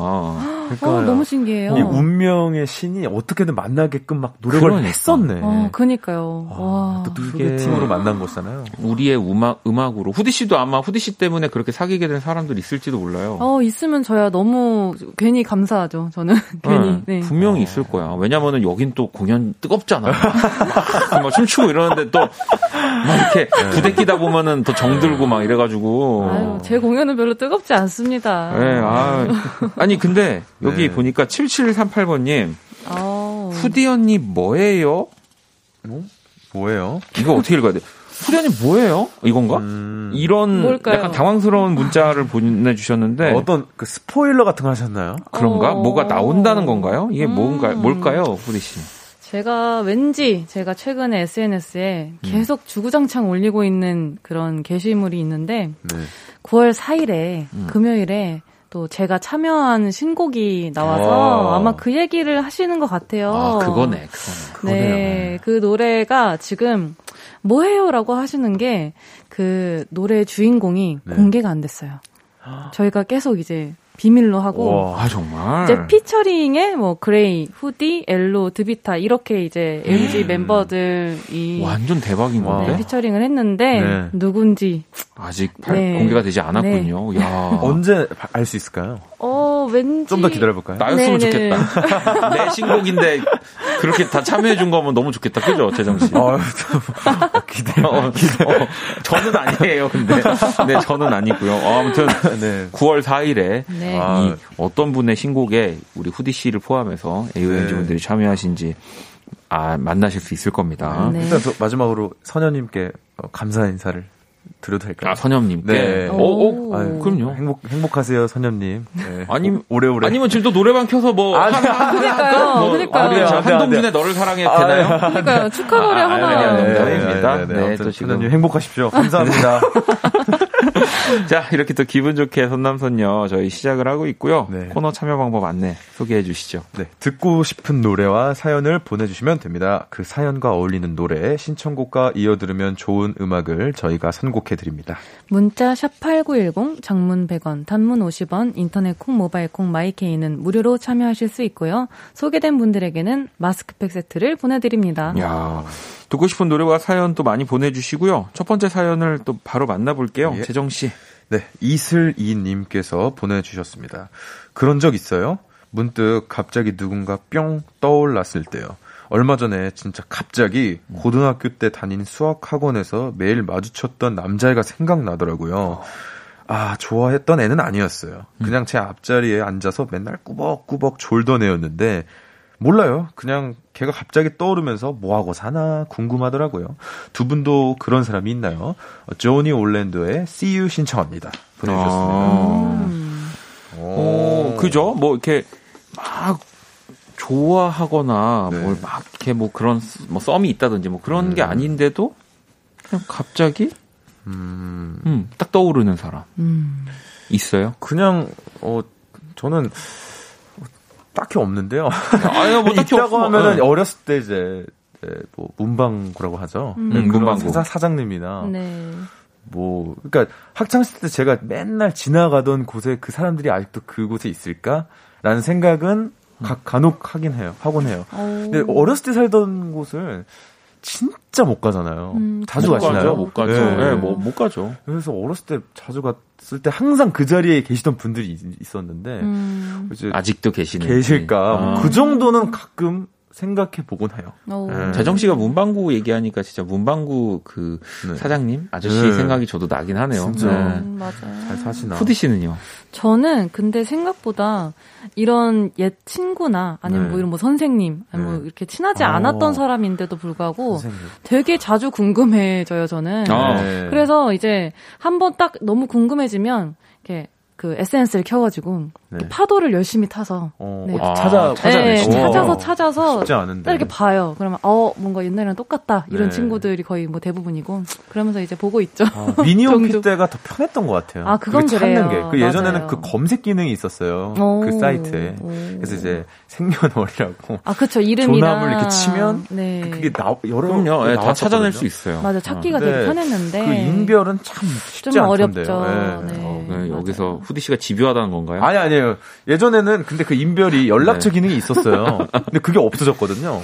그러니까 어, 너무 신기해요. 이 운명의 신이 어떻게든 만나게끔 막 노력을 그러니까. 했었네. 어, 그니까요. 아, 와. 또 이게- 소개팅으로 만난 거잖아요. 우리의 음악 음악으로 후디 씨도 아마 후디 씨 때문에 그렇게 사귀게 된 사람들 있을지도 몰라요. 어, 있으면 저야 너무 괜히 감사하죠. 저는 (laughs) 괜히. 네. 분명히 있을 거야. 왜냐면은 여긴 또 공연 뜨겁잖아. (laughs) 막, 막 춤추고 이러는데 또 막 이렇게 부대끼다 보면은 더 정들 고 막 이래가지고. 아유, 제 공연은 별로 뜨겁지 않습니다. 네, 아. 아니, 근데 여기 네. 보니까 7738번님, 아우. 후디 언니 뭐예요? 뭐예요? 이거 어떻게 읽어야 돼? 후디 언니 뭐예요? 이건가? 음, 이런 뭘까요? 약간 당황스러운 문자를 보내주셨는데, 어떤 그 스포일러 같은 거 하셨나요? 그런가? 어. 뭐가 나온다는 건가요? 이게 뭔가, 음. 뭘까요, 후디 씨? 제가 왠지 제가 최근에 SNS에 음. 계속 주구장창 올리고 있는 그런 게시물이 있는데 네. 9월 4일에 음. 금요일에 또 제가 참여한 신곡이 나와서 와. 아마 그 얘기를 하시는 것 같아요. 아, 그거네, 그거네. 네, 그 노래가 지금 뭐해요라고 하시는 게 그 노래 주인공이 네. 공개가 안 됐어요. 저희가 계속 이제 비밀로 하고 와. 아, 정말. 이제 피처링에 뭐 그레이, 후디, 엘로, 드비타 이렇게 이제 MG 멤버들이 완전 대박인 와. 건데? 네, 피처링을 했는데 네. 누군지 아직 발- 네. 공개가 되지 않았군요. 야. (laughs) 언제 알 수 있을까요? 어 왠지 좀 더 기다려볼까요? 나였으면 네, 네. 좋겠다. (laughs) 내 신곡인데 그렇게 다 참여해준 거면 너무 좋겠다. 그죠, 재정 씨? 아, 좀, 어, 기대. 어, 어, 저는 아니에요, 근데. 네, 저는 아니고요. 어, 아무튼 네. 9월 4일에 네. 아. 이 어떤 분의 신곡에 우리 후디 씨를 포함해서 AOMG 네. 분들이 참여하신지 아, 만나실 수 있을 겁니다. 네. 일단 저 마지막으로 선녀님께 어, 감사 인사를 드려도 될까요? 아, 선녀님께. 네. 어, 어, 아유, 그럼요. 행복, 행복하세요, 선녀님. 네. (laughs) 아니, 오래오래. 아니면 지금 또 노래방 켜서 뭐. 아니, 하나, 하나 그러니까요? 뭐, 그러니까요. 아, 안 돼, 한동준의. 너를 사랑해 아, 되나요? 그러니까요 축하 노래 아, 하나 아니, 네. 네, 네, 네, 또. 선녀님 행복하십시오. 감사합니다. (laughs) (laughs) 자, 이렇게 또 기분 좋게 선남선녀 저희 시작을 하고 있고요. 네. 코너 참여 방법 안내 소개해 주시죠. 네, 듣고 싶은 노래와 사연을 보내주시면 됩니다. 그 사연과 어울리는 노래, 신청곡과 이어 들으면 좋은 음악을 저희가 선곡해 드립니다. 문자 샵8910 장문 100원 단문 50원 인터넷 콩 모바일 콩 마이케이는 무료로 참여하실 수 있고요. 소개된 분들에게는 마스크팩 세트를 보내드립니다. 야 듣고 싶은 노래와 사연 또 많이 보내주시고요. 첫 번째 사연을 또 바로 만나볼게요. 예. 재정 씨. 네, 이슬이님께서 보내주셨습니다. 그런 적 있어요? 문득 갑자기 누군가 뿅 떠올랐을 때요. 얼마 전에 진짜 갑자기 고등학교 때 다닌 수학 학원에서 매일 마주쳤던 남자애가 생각나더라고요. 아, 좋아했던 애는 아니었어요. 그냥 제 앞자리에 앉아서 맨날 꾸벅꾸벅 졸던 애였는데, 몰라요. 그냥 걔가 갑자기 떠오르면서 뭐하고 사나 궁금하더라고요. 두 분도 그런 사람이 있나요? 어, 조니 올랜도의 See You 신청합니다. 보내주셨습니다. 아. 음. 어, 그죠? 뭐 이렇게 막 좋아하거나 네. 뭘막 이렇게 뭐 그런 스- 뭐 썸이 있다든지 뭐 그런 게 음. 아닌데도 그냥 갑자기 음, 음, 딱 떠오르는 사람 음. 있어요? 그냥, 어, 저는 딱히 없는데요. (laughs) 아유 뭐 딱히 있다고 하면은 네. 어렸을 때 이제, 이제 뭐 문방구라고 하죠. 음. 네, 음, 문방구. 사장, 사장님이나 네. 뭐 그러니까 학창 시절 때 제가 맨날 지나가던 곳에 그 사람들이 아직도 그곳에 있을까라는 생각은 가, 간혹 하긴 해요. 하곤 해요. 근데 어렸을 때 살던 곳을 진짜 못 가잖아요. 음, 자주 못 가시나요? 가죠, 못 가죠. 네. 네, 뭐 못 가죠. 그래서 어렸을 때 자주 갔을 때 항상 그 자리에 계시던 분들이 있- 있었는데 음. 이제 아직도 계시는 계실까? 아. 그 정도는 가끔 생각해 보곤 해요. 오. 네. 재정 씨가 문방구 얘기하니까 진짜 문방구 그 네. 사장님 아저씨 네. 생각이 저도 나긴 하네요. 진짜. 네. 음, 맞아요. 잘 사시나? 후디 씨는요? 저는 근데 생각보다 이런 옛 친구나 아니면 네. 뭐 이런 뭐 선생님 아니면 네. 뭐 이렇게 친하지 어. 않았던 사람인데도 불구하고 선생님. 되게 자주 궁금해져요 저는. 아. 네. 그래서 이제 한번 딱 너무 궁금해지면 이렇게 그 SNS를 켜가지고 네. 파도를 열심히 타서 어, 네. 어, 찾아 아, 네. 찾아서 찾아서 쉽지 않은데. 딱 이렇게 봐요. 그러면 어 뭔가 옛날이랑 똑같다 이런 네. 친구들이 거의 뭐 대부분이고 그러면서 이제 보고 있죠. 아, 미니홈피. 때가 더 편했던 것 같아요. 아, 그건 그게 찾는 그래요. 게. 그 예전에는 맞아요. 그 검색 기능이 있었어요. 오. 그 사이트에. 오. 그래서 이제 생년월일하고 아 그쵸 이름이랑 조남을 이렇게 치면 네. 그게 나 여러 그럼요. 예, 다. 찾아낼 수 있어요. 맞아 찾기가 네. 되게 편했는데 그 인별은 참 쉽지 좀 않던데요. 어렵죠. 예. 네. 어. 네. 여기서 후디 씨가 집요하다는 건가요? 아니 아니에요. 예전에는 근데 그 인별이 연락처 네. 기능이 있었어요. 근데 그게 없어졌거든요.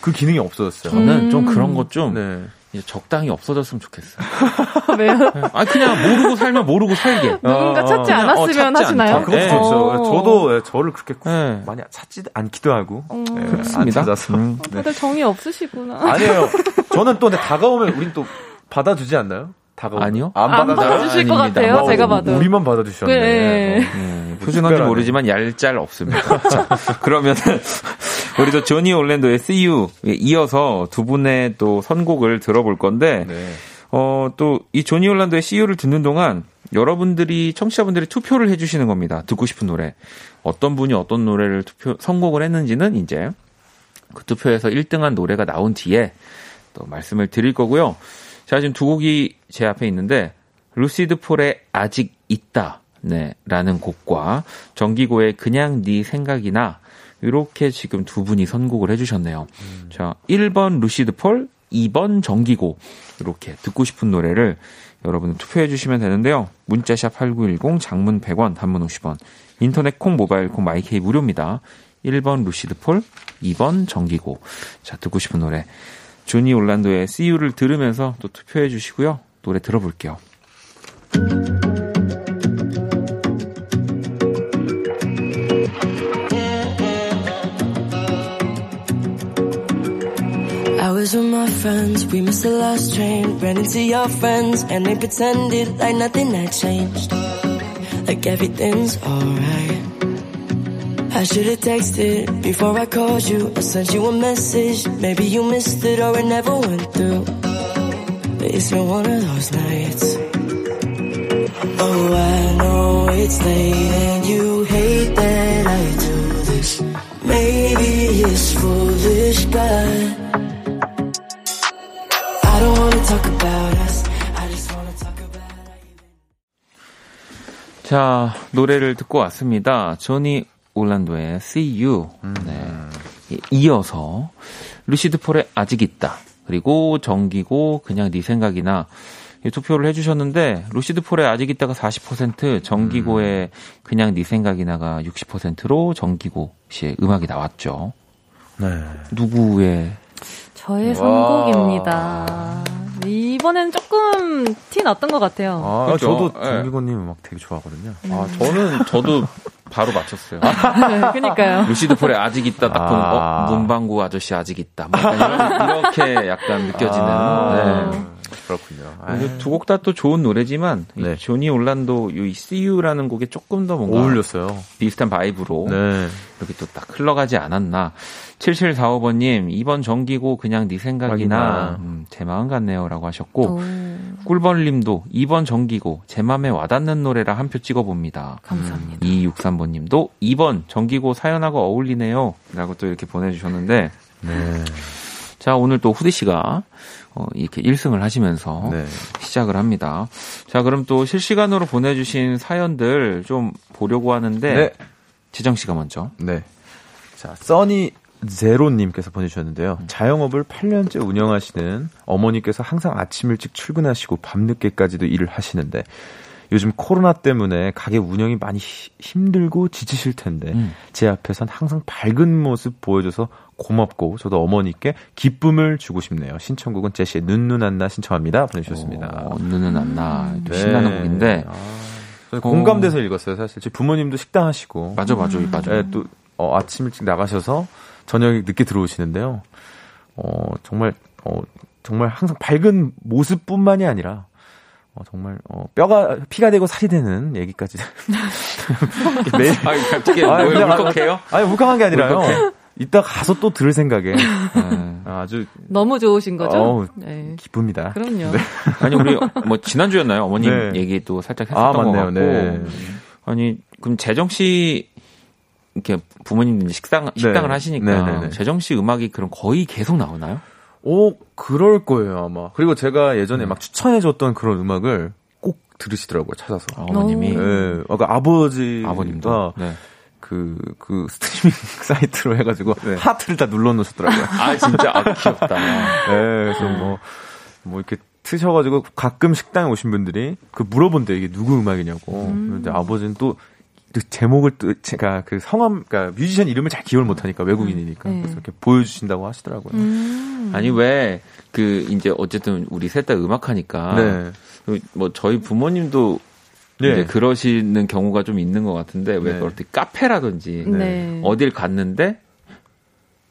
그 기능이 없어졌어요. 저는 음. 좀 그런 것좀 네. 이제 적당히 없어졌으면 좋겠어요. (laughs) 왜요? 아 그냥 모르고 살면 모르고 살게. (laughs) 누군가 어, 찾지 어. 어, 않았으면 찾지 하시나요? 않다. 아, 그것도 네. 좋죠. 어. 저도 예, 저를 그렇게 네. 많이 찾지 않기도 하고 음. 예, 안 그렇습니다. 찾아서. 음. 네. 다들 정이 없으시구나. 아니에요. (laughs) 저는 또 다가오면 우린 또 받아주지 않나요? 다가오면 아니요. 안 안? 받아주실 것 아닙니다. 같아요. 뭐, 제가 뭐, 봐도. 우리만 받아주셨네. 네. 어. (laughs) 네, 표준한지 특별하네. 모르지만 얄짤 없습니다. (laughs) 자, 그러면 (laughs) 우리도 조니 올랜도의 See You 에 이어서 두 분의 또 선곡을 들어볼 건데 네. 어, 또 이 조니 올란도의 E CU를 듣는 동안 여러분들이 청취자분들이 투표를 해주시는 겁니다. 듣고 싶은 노래 어떤 분이 어떤 노래를 투표 선곡을 했는지는 이제 그 투표에서 1등한 노래가 나온 뒤에 또 말씀을 드릴 거고요. 자 지금 두 곡이 제 앞에 있는데 루시드 폴의 아직 있다 네, 라는 곡과 정기고의 그냥 네 생각이나 이렇게 지금 두 분이 선곡을 해 주셨네요. 자, 1번 루시드 폴, 2번 정기고 이렇게 듣고 싶은 노래를 여러분 투표해 주시면 되는데요. 문자샵 8910, 장문 100원, 단문 50원, 인터넷 콩, 모바일 콩, 마이케이 무료입니다. 1번 루시드 폴, 2번 정기고. 자, 듣고 싶은 노래. 조니 올란도의 See You를 들으면서 또 투표해 주시고요. 노래 들어볼게요. Was with my friends, we missed the last train. Ran into your friends, and they pretended like nothing had changed. Like everything's alright. I should've texted before I called you. I sent you a message. Maybe you missed it or it never went through. But it's been one of those nights. Oh, I know it's late and you hate that I do this. Maybe it's foolish, but I don't wanna talk about us. I just wanna talk about 자, 노래를 듣고 왔습니다. 조니 올란도의 See You. 네. 이- 이어서 루시드 폴의 아직 있다. 그리고 정기고 그냥 네 생각이나 이 투표를 해주셨는데 루시드 폴의 아직 있다가 40%, 정기고의 그냥 네 생각이나가 60%로 정기고 씨의 음악이 나왔죠. 네. 누구의 저의 선곡입니다. 이 번엔 조금 티 났던 것 같아요. 아, 그렇죠. 저도 예. 정기고님 음악 되게 좋아하거든요. 아, 저는 저도 바로 맞췄어요. 그니까요. (laughs) 루시드 폴의 아직 있다 딱 보면 아. 어 문방구 아저씨 아직 있다. 이런, 이렇게 약간 느껴지는. 아, 네. 그렇군요. 아, 두곡 다 또 좋은 노래지만 이 네. 조니 올란도 이 See You라는 곡에 조금 더 뭔가 어울렸어요. 비슷한 바이브로 네. 이렇게 또 딱 흘러가지 않았나. 7745번님 2번 정기고 그냥 네 생각이나. 음, 제 마음 같네요 라고 하셨고 오, 꿀벌님도 2번 정기고 제 맘에 와닿는 노래라 한 표 찍어봅니다. 감사합니다. 2263번님도 2번 정기고 사연하고 어울리네요. 라고 또 이렇게 보내주셨는데, 네. 자, 오늘 또 후디 씨가, 어, 이렇게 1승을 하시면서 네. 시작을 합니다. 자, 그럼 또 실시간으로 보내주신 사연들 좀 보려고 하는데, 네. 지정 씨가 먼저. 네. 자, 써니 제로님께서 보내주셨는데요. 자영업을 8년째 운영하시는 어머니께서 항상 아침 일찍 출근하시고 밤늦게까지도 일을 하시는데 요즘 코로나 때문에 가게 운영이 많이 히- 힘들고 지치실 텐데 음. 제 앞에선 항상 밝은 모습 보여줘서 고맙고 저도 어머니께 기쁨을 주고 싶네요. 신청곡은 제시의 눈눈 안나 신청합니다. 보내주셨습니다. 어, 눈은 안 나. 또 네. 신나는 곡인데, 아, 공감돼서 읽었어요. 사실 제 부모님도 식당 하시고 맞아, 맞아, 맞아. 네, 또 어, 아침 일찍 나가셔서 저녁에 늦게 들어오시는데요. 어, 정말 어, 정말 항상 밝은 모습뿐만이 아니라 어, 정말 어, 뼈가 피가 되고 살이 되는 얘기까지 매일 (laughs) 아, 갑자기 아, 왜 그냥- 울컥해요? 아니 울컥한 게 아니라요. 울컥해? 이따 가서 또 들을 생각에 네. 아주 너무 좋으신 거죠? 어우, 네. 기쁩니다. 그럼요. 아니 우리 뭐 지난주였나요? 어머님 네. 얘기 또 살짝 했었던 아것 맞네요. 같고. 네. 아니 그럼 재정 씨 이렇게 부모님 식당 식당을 하시니까 네, 네, 네. 재정 씨 음악이 그럼 거의 계속 나오나요? 오 그럴 거예요 아마. 그리고 제가 네. 예전에 막 추천해줬던 그런 음악을 꼭 들으시더라고요 찾아서. 아, 어머님이 네, 아까 아버지 아버님도 네. 그, 그 스트리밍 (laughs) 사이트로 해가지고 네. 하트를 다 눌러 놓으셨더라고요. 아 진짜 아, 귀엽다. 네, 그래서 뭐, 뭐 이렇게 트셔가지고 가끔 식당에 오신 분들이 그 물어본대 이게 누구 음악이냐고. 근데 아버지는 또그 제목을 또 제가 그 성함, 그러니까 뮤지션 이름을 잘 기억을 못 하니까 외국인이니까 네. 그래서 이렇게 보여 주신다고 하시더라고요. 음. 아니 왜 그 이제 어쨌든 우리 셋 다 음악 하니까 네. 그뭐 저희 부모님도 네. 이제 그러시는 경우가 좀 있는 것 같은데 왜 네. 때 카페라든지 네. 어딜 갔는데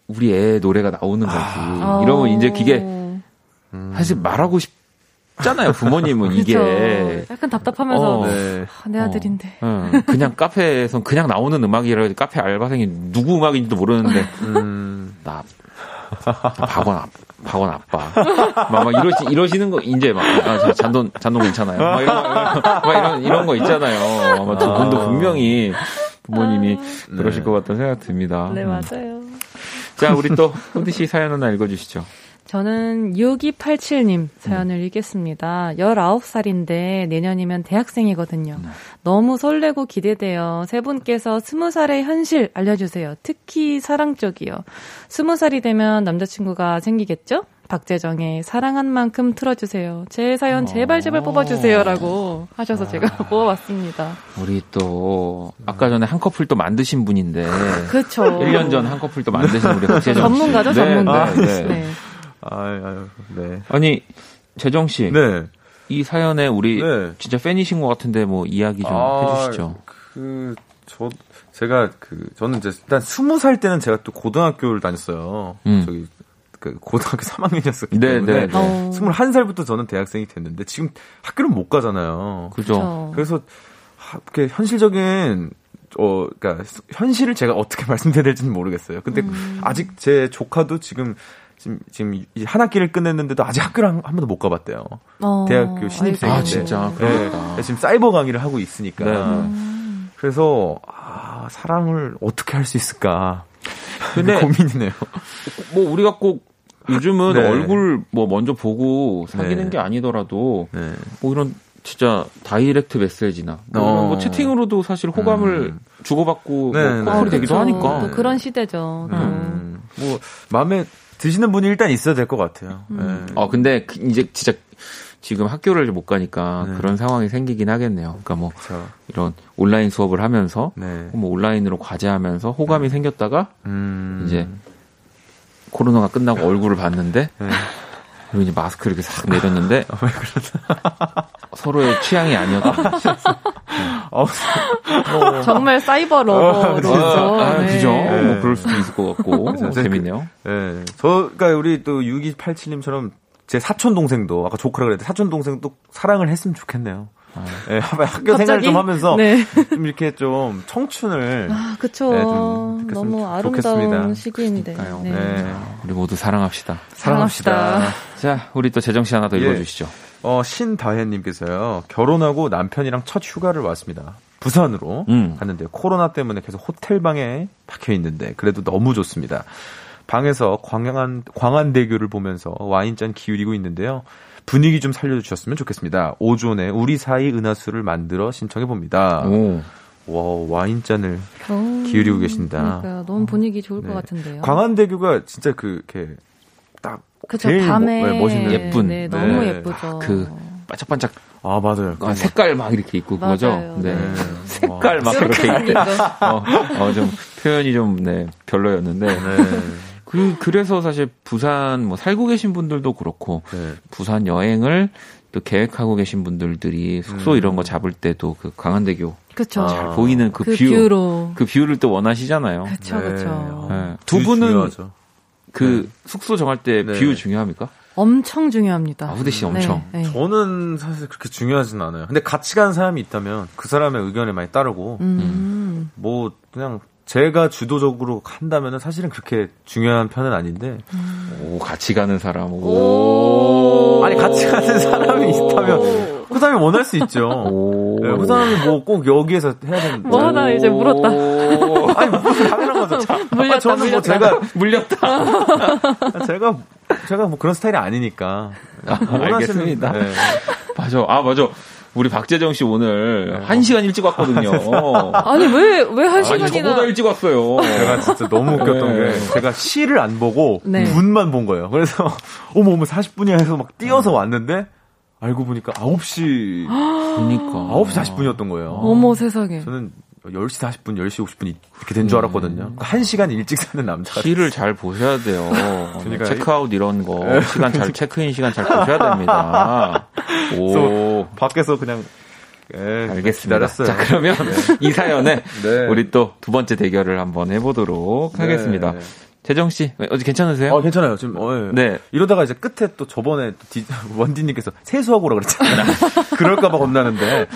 우리 애 노래가 나오는 거지. 아. 이러면 이제 그게 음. 사실 말하고 싶 잖아요. 부모님은 이게 그쵸. 약간 답답하면서 어. 네. 아, 내 아들인데. 어, 그냥 카페에선 그냥 나오는 음악이라 카페 알바생이 누구 음악인지도 모르는데 음, 나, 나 박원 아, 박원 아빠 막, 막 이러시 이러시는 거 이제 막 아, 저 잔돈 잔돈 괜찮아요. 막 이런 막 이런 이런 거 있잖아요. 아마 두 분도 분명히 부모님이 그러실 것 같다는 생각 듭니다. 네, 음. 맞아요. 자, 우리 또 (laughs) 훈디 씨 사연 하나 읽어주시죠. 저는 6287님 사연을 음. 읽겠습니다. 19살인데 내년이면 대학생이거든요. 네. 너무 설레고 기대돼요. 세 분께서 20살의 현실 알려주세요. 특히 사랑 쪽이요. 20살이 되면 남자친구가 생기겠죠? 박재정의 사랑한 만큼 틀어주세요. 제 사연 제발 제발 뽑아주세요라고 하셔서 제가 (laughs) 뽑아봤습니다. 우리 또 아까 전에 한 커플 또 만드신 분인데 그렇죠. 1년 전 한 커플 또 만드신 우리 박재정 씨. 전문가죠, 네, 전문가. 네, 네. 네. 아유, 아유, 네. 아니 재정 씨, 네. 이 사연에 우리 네. 진짜 팬이신 것 같은데 뭐 이야기 좀 해주시죠. 그, 저, 제가 그, 저는 이제 일단 스무 살 때는 제가 또 고등학교를 다녔어요. 음. 저기, 그 고등학교 (laughs) 3학년이었었기 네, 때문에 네, 네. 어. 21살부터 저는 대학생이 됐는데 지금 학교를 못 가잖아요. 그죠? 그래서 하- 이렇게 현실적인 어 그러니까 현실을 제가 어떻게 (laughs) 말씀드려야 될지는 모르겠어요. 근데 음. 아직 제 조카도 지금 지금 지금 이한 학기를 끝냈는데도 아직 학교를 한, 한 번도 못 가봤대요. 어, 대학교 신입생인데. 아이고. 아, 진짜? 네. 그러겠다. 지금 사이버 강의를 하고 있으니까. 네. 음. 그래서 아, 사랑을 어떻게 할 수 있을까? 근데 (laughs) 고민이네요. 뭐 우리가 꼭 요즘은 네. 얼굴 뭐 먼저 보고 사귀는 네. 게 아니더라도 네. 뭐 이런 진짜 다이렉트 메시지나 뭐, 어. 뭐 채팅으로도 사실 호감을 음. 주고받고 네, 뭐 네. 커플이 어, 되기도 그쵸. 하니까 또 그런 시대죠. 또. 음, 뭐 마음에 드시는 분이 일단 있어야 될 것 같아요. 음. 네. 어 근데 그 이제 진짜 지금 학교를 못 가니까 네. 그런 상황이 생기긴 하겠네요. 그러니까 뭐 그렇죠. 이런 온라인 수업을 하면서 네. 뭐 온라인으로 과제하면서 호감이 생겼다가 음. 이제 코로나가 끝나고 얼굴을 봤는데 네. 그리고 이제 마스크를 이렇게 싹 내렸는데 (laughs) 서로의 취향이 아니었다. (laughs) 어, (laughs) 정말 사이버 러버죠. 아, 네. 그죠? 네. 뭐 그럴 수도 있을 것 같고 (laughs) 뭐 그래서 재밌네요. 네. 저, 그니까 우리 또 6287님처럼 제 사촌 동생도 아까 조카라 그랬는데 사촌 동생도 사랑을 했으면 좋겠네요. 네, 학교 생활 갑자기? 좀 하면서 네. 좀 이렇게 좀 청춘을 아, 그쵸. 네, 좀 너무 좋- 아름다운 좋겠습니다. 시기인데. 네. 네. 우리 모두 사랑합시다. 사랑합시다. 자, 우리 또 재정 씨 하나 더 예. 읽어주시죠. 어, 신다혜님께서요, 결혼하고 남편이랑 첫 휴가를 왔습니다. 부산으로 음. 갔는데 코로나 때문에 계속 호텔 방에 박혀 있는데 그래도 너무 좋습니다. 방에서 광안 광안대교를 보면서 와인잔 기울이고 있는데요. 분위기 좀 살려주셨으면 좋겠습니다. 오존에 우리 사이 은하수를 만들어 신청해 봅니다. 오. 와 와인잔을 오, 기울이고 계신다. 그러니까요. 너무 분위기 좋을 네. 것 같은데요. 광안대교가 진짜 그 이렇게 딱 그쵸. 제일 밤에 뭐- 네, 멋있는 예쁜. 네, 너무 네. 예쁘죠. 그 반짝반짝 아 맞아요. 아, 색깔 막 이렇게 있고 그거죠. 맞아요. 네. 네. 색깔 막 이렇게 그렇게 있대. 거. 어, 어, 좀 표현이 좀 네, 별로였는데. 네. 그 그래서 사실 부산 뭐 살고 계신 분들도 그렇고 네. 부산 여행을 또 계획하고 계신 분들들이 숙소 음. 이런 거 잡을 때도 그 광안대교 그쵸. 아. 잘 보이는 그, 그 view, view로. 그 view를 또 원하시잖아요. 그쵸, 네. 그쵸. 네. view 부분은 중요하죠. 그 숙소 정할 때 view 네. 중요합니까? 엄청 중요합니다. 아, 후디 씨 엄청. 네, 네. 저는 사실 그렇게 중요하진 않아요. 근데 같이 가는 사람이 있다면 그 사람의 의견에 많이 따르고 음. 뭐 그냥 제가 주도적으로 한다면은 사실은 그렇게 중요한 편은 아닌데 오, 같이 가는 사람. 오. 아니 같이 가는 사람이 있다면 그 사람이 원할 수 있죠. 오. 네, 그 사람이 뭐 꼭 여기에서 해야 되는 뭐 하나 이제 물었다. 오. 아니 뭐 당연한 거죠. 자, (laughs) 물렸다, 아, 저는 뭐 물렸다. 제가 물렸다. (laughs) 제가 제가 뭐 그런 스타일이 아니니까 아, 원하시는- 알겠습니다. 네. 맞아. 아, 맞아. 우리 박재정 씨 오늘 한 시간 일찍 왔거든요. (laughs) 아니, 왜, 왜 한 시간이나. 저보다 일찍 왔어요. 제가 진짜 너무 웃겼던 네. 게 제가 시를 안 보고 네. 분만 본 거예요. 그래서 (laughs) 어머 어머 40분이야 해서 막 뛰어서 왔는데 알고 보니까 9시 (gasps) 그러니까. 9시 40분이었던 거예요. 어머 세상에. 저는 10시 40분, 10시 50분 이렇게 된 줄 알았거든요. 1시간 일찍 사는 남자가 시를 잘 보셔야 돼요. (laughs) 그러니까 체크아웃 이런 거 시간 잘 체크인 시간 잘 보셔야 (laughs) 됩니다. 오. 밖에서 그냥 예, 알겠습니다. 기다렸어요. 자, 그러면 (laughs) 이 사연에 네. 우리 또 두 번째 대결을 한번 해보도록 네. 하겠습니다. 재정 씨, 어제 괜찮으세요? 어, 괜찮아요. 지금, 어, 예. 네. 이러다가 이제 끝에 또 저번에 또 디- (laughs) 원디님께서 세수하고 오라 그랬잖아요. (laughs) 그럴까봐 겁나는데.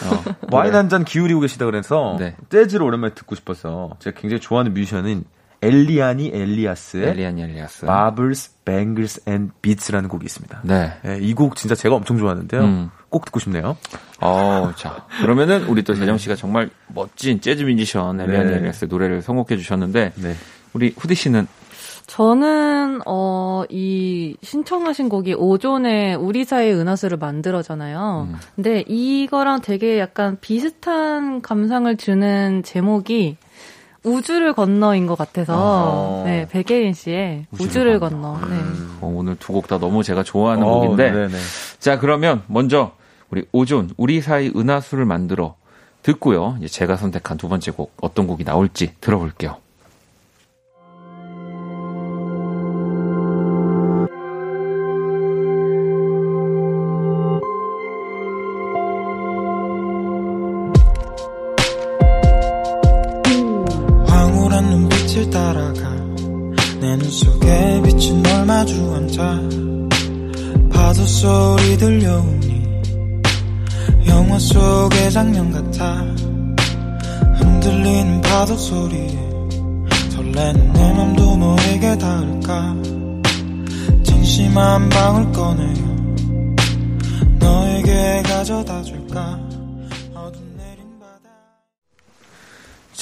와인 한잔 기울이고 계시다 그래서. 어, 네. 재즈를 오랜만에 듣고 싶어서. 제가 굉장히 좋아하는 뮤지션인 엘리아니 엘리아스의 엘리안 엘리아스. Baubles, Bangles and Beads라는 곡이 있습니다. 네. 예, 이곡 진짜 제가 엄청 좋아하는데요. 음. 꼭 듣고 싶네요. 어, 자. 그러면은 우리 또 재정 씨가 정말 멋진 재즈 뮤지션 네. 엘리아스의 노래를 선곡해 주셨는데 네. 우리 후디 씨는 저는 어 이 신청하신 곡이 오존의 우리 사이의 은하수를 만들어잖아요. 음. 근데 이거랑 되게 약간 비슷한 감상을 주는 제목이 우주를 건너인 것 같아서 어허. 네 백예린 씨의 우주를 우주를, 건너. 건너. 네. 어, 오늘 두 곡 다 너무 제가 좋아하는 어, 곡인데. 네네. 자, 그러면 먼저 우리 오존, 우리 사이 은하수를 만들어 듣고요. 이제 제가 선택한 두 번째 곡, 어떤 곡이 나올지 들어볼게요.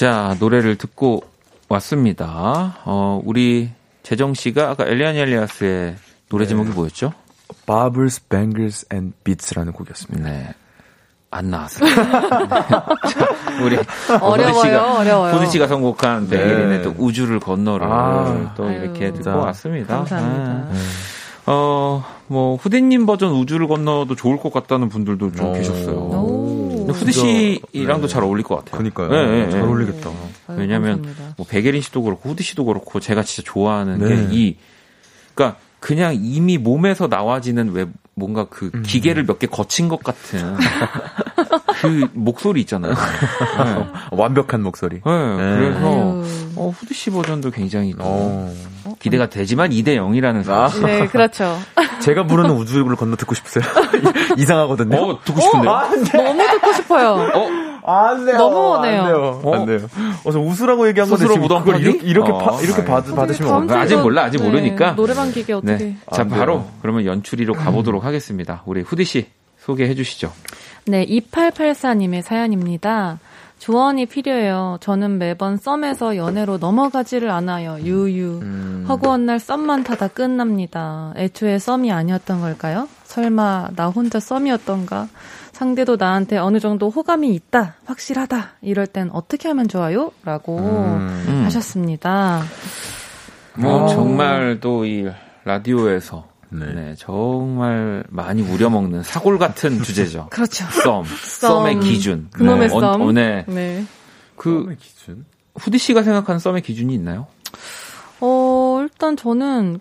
자, 노래를 듣고 왔습니다. 어, 우리 재정 씨가 아까 엘리안 엘리아스의 노래 제목이 뭐였죠? Baubles, Bangles and Beads라는 곡이었습니다. 네. 안 나왔어요. 자, (laughs) 우리 어려워요, 씨가, 어려워요. 후디 씨가 선곡한 네. 백예린의 또 우주를 건너를 아, 또 아유, 이렇게 듣고 진짜. 왔습니다. 감사합니다. 아. 어, 뭐 후디님 버전 우주를 건너도 좋을 것 같다는 분들도 좀 오. 계셨어요. 오. 근데 후디 씨랑도 잘 어울릴 것 같아요. 그니까요. 네, 네, 잘 네. 어울리겠다. 아유, 왜냐면 감사합니다. 뭐 백예린 씨도 그렇고 후디 씨도 그렇고 제가 진짜 좋아하는 네. 게이 그러니까 그냥 이미 몸에서 나와지는 왜 뭔가 그 음. 기계를 몇 개 거친 것 같은 그 (laughs) 목소리 있잖아요. 네. 완벽한 목소리. 네, 그래서 아유. 어, 후디 씨 버전도 굉장히 또 어. 기대가 되지만 2대 0이라는 아. 사실. 네, 그렇죠. (laughs) 제가 부르는 우주를 건너 듣고 싶으세요. (laughs) 이상하거든요. 어, 듣고 싶은데요? 너무 듣고 싶어요. 안 돼요. 너무 원해요. 안 돼요. 어? 안 돼요. 어, 저 웃으라고 얘기한 건데 지금 그걸? 이렇게, 이렇게, 어, 파- 이렇게 아유. 받, 받으시면 다음 어떡해요? 아직 몰라, 아직 모르니까. 노래방 기계 어떻게? 네. 자, 안 돼요. 바로 그러면 연출이로 가보도록 하겠습니다. 우리 후디 씨 소개해 주시죠. 네, 2884님의 사연입니다. 조언이 필요해요. 저는 매번 썸에서 연애로 넘어가지를 않아요. 유유. 음. 허구한 날 썸만 타다 끝납니다. 애초에 썸이 아니었던 걸까요? 설마 나 혼자 썸이었던가? 상대도 나한테 어느 정도 호감이 있다, 확실하다. 이럴 땐 어떻게 하면 좋아요? 라고 음. 하셨습니다. 뭐 어. 정말 또 이 라디오에서 네. 네, 정말 많이 우려먹는 사골 같은 (laughs) 주제죠. 그렇죠. 썸, 썸 의 기준. 그놈의 네. 어, 썸. 어, 네. 네. 그 썸의 기준? 후디 씨가 생각하는 썸의 기준이 있나요? 어, 일단 저는,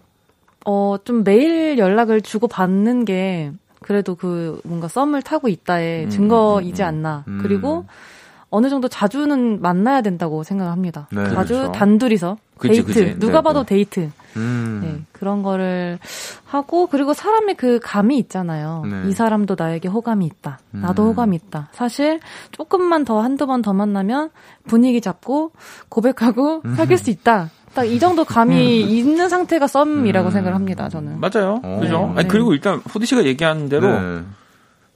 어, 좀 매일 연락을 주고 받는 게, 그래도 그, 뭔가 썸을 타고 있다의 음, 증거이지 않나. 음. 그리고, 어느 정도 자주는 만나야 된다고 생각합니다. 네. 자주 그렇죠. 단둘이서. 그치, 데이트. 그치. 누가 네, 봐도 네. 데이트. 음. 네, 그런 거를 하고, 그리고 사람의 그 감이 있잖아요. 네. 이 사람도 나에게 호감이 있다. 나도 음. 호감이 있다. 사실, 조금만 더, 한두 번 더 만나면 분위기 잡고, 고백하고, 음. 사귈 수 있다. 딱 이 정도 감이 있는 상태가 썸이라고 생각을 합니다, 저는. 맞아요. 어. 그죠? 네. 아니, 그리고 일단 후디 씨가 얘기하는 대로 네.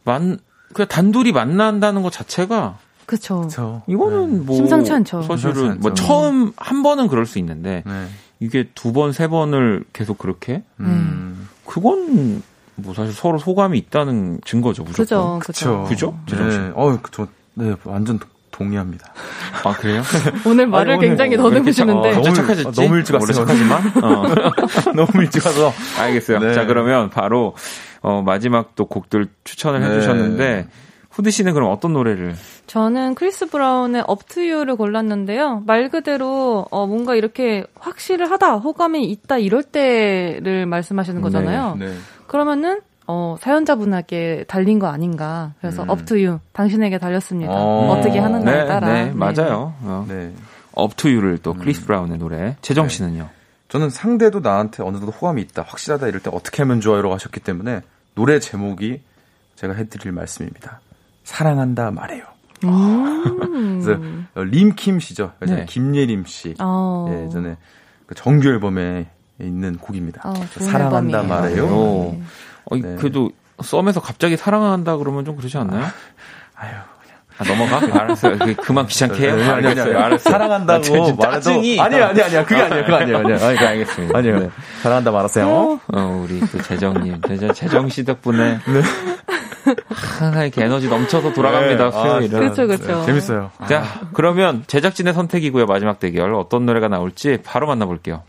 만 그냥 단둘이 만난다는 것 자체가 그쵸. 저. 이거는 뭐 심상치 않죠. 사실은 심상치 뭐 않죠. 처음 한 번은 그럴 수 있는데 네. 이게 두 번 세 번을 계속 그렇게 음. 그건 뭐 사실 서로 소감이 있다는 증거죠 무조건. 그죠, 그쵸. 그죠. 그죠? 네. 어, 그 저, 네, 완전 동의합니다. 아 그래요? (laughs) 오늘 말을 아니, 오늘 굉장히 뭐 더듬으시는데. 이렇게 너무 너무- 착해졌지? 너무 일찍 왔어요. 착하지만. (laughs) 어. (laughs) 너무 일찍 와서. 알겠어요. 네. 자 그러면 바로 어, 마지막 또 곡들 추천을 네. 해주셨는데 후디 씨는 그럼 어떤 노래를? 저는 크리스 브라운의 Up to You를 골랐는데요. 말 그대로 어, 뭔가 이렇게 확실하다, 호감이 있다 이럴 때를 말씀하시는 거잖아요. 네. 그러면은 어, 사연자분에게 달린 거 아닌가. 그래서 음. Up to You 당신에게 달렸습니다. 어. 어. 떻게 하느냐에 네, 따라. 네, 맞아요. 어. 네. Up to You를 또 크리스 브라운의 노래. 재정 네. 씨는요? 저는 상대도 나한테 어느 정도 호감이 있다, 확실하다 이럴 때 어떻게 하면 좋아요라고 하셨기 때문에 노래 제목이 제가 해드릴 말씀입니다. 사랑한다 말해요. 음. (laughs) 그래서 어, 림킴 씨죠. 예전에 네. 김예림 씨. 어. 예, 예전에 그 정규 앨범에 있는 곡입니다. 어, 사랑한다 앨범이에요. 말해요. 오. 네. 어, 네. 그래도 썸에서 갑자기 사랑한다 그러면 좀 그러지 않나요? 아 유, 아, 넘어가? (laughs) 알았어요. 그- 그만 귀찮게 해요. 아니, 아니. 알았어요. 사랑한다고 아, 말해도. 아니 아니 아니야 그게 아니에요 그거 아니에요 그거 아니에요 아니에요 아니, 그 알겠습니다. 네. 아니요 사랑한다 말하세요 어, 우리 또 재정 님. 재정, 재정 씨 덕분에. 항상 이렇게 에너지 넘쳐서 돌아갑니다. 네. 아, 수요일은. 그렇죠, 그렇죠. 재밌어요 자, 그러면 제작진의 선택이고요. 마지막 대결. 어떤 노래가 나올지 바로 만나 볼게요.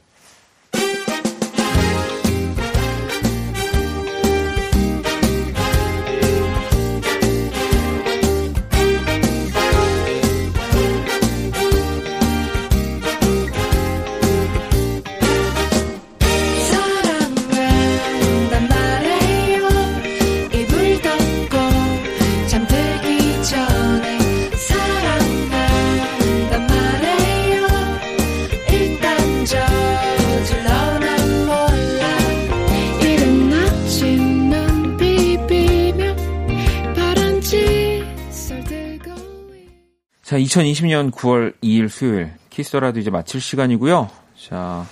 자, 2020년 9월 2일 수요일 키스 라디오 이제 마칠 시간이고요. 자,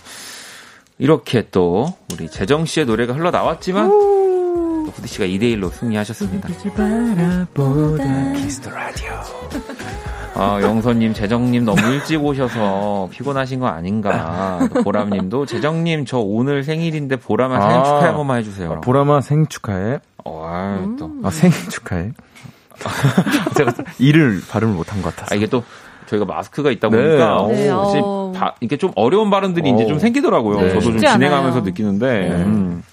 이렇게 또 우리 재정 씨의 노래가 흘러 나왔지만 또 후디 씨가 2대 1로 승리하셨습니다. 키스 라디오. (laughs) 아, 영선님, 재정님 너무 일찍 오셔서 피곤하신 거 아닌가. 또 보람님도 재정님 저 오늘 생일인데 보람아 생일 아. 축하해 한 번만 해주세요. 보람아 생일 축하해 어, 아유, 또. 아 생일 축하해 (laughs) 제가 일을 발음을 못한 것 같아서 아, 이게 또 저희가 마스크가 있다 네. 보니까 네, 사실 어. 바- 이게 좀 어려운 발음들이 이제 어. 좀 생기더라고요. 네. 저도 좀 진행하면서 않아요. 느끼는데. 음.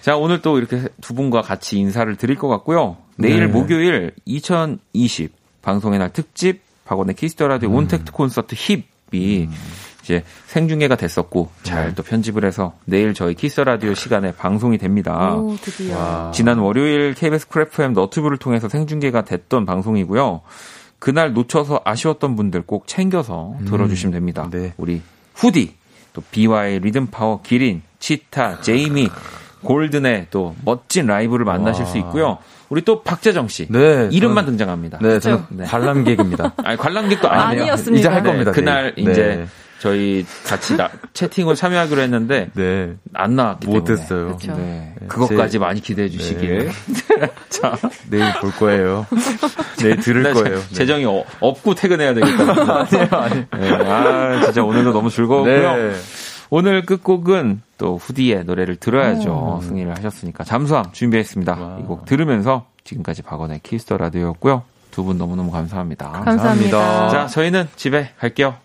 자, 오늘 또 이렇게 두 분과 같이 인사를 드릴 것 같고요. 내일 네. 목요일 2020 방송의 날 특집 박원의 키스 더 라디오 음. 온택트 콘서트 힙이 이제 생중계가 됐었고 잘 네. 또 편집을 해서 내일 저희 키스 라디오 시간에 방송이 됩니다. 오, 드디어. 와. 지난 월요일 KBS 쿨 FM 너튜브를 통해서 생중계가 됐던 방송이고요. 그날 놓쳐서 아쉬웠던 분들 꼭 챙겨서 들어주시면 됩니다. 네. 우리 후디, 또 비와이 리듬 파워 기린, 치타, 제이미, 골든의 또 멋진 라이브를 만나실 수 있고요. 우리 또 박재정 씨 네, 이름만 저는- 등장합니다. 네 저는 네. 관람객입니다 (laughs) 아니 관람객도 아니에요. 아니었습니다. 이제 할 네, 겁니다 그날 내일. 이제 네. 저희 같이 나- 채팅을 참여하기로 했는데 네 안 나왔기 때문에 못했어요 그쵸. 네. 네, 그것까지 제- 많이 기대해 주시길. 네. (laughs) 자, 내일 볼 거예요 내일 들을 나 거예요 제- 재정이 어- 없고 퇴근해야 되겠다. (laughs) 아니에요, 아니에요. 아, 진짜 오늘도 너무 즐거웠고요. 네. 오늘 끝곡은 또 후디의 노래를 들어야죠. 승리를 하셨으니까. 잠수함 준비했습니다. 와. 이곡 들으면서 지금까지 박원의 키스 더 라디오였고요. 두 분 너무너무 감사합니다. 감사합니다. 감사합니다. 자, 저희는 집에 갈게요.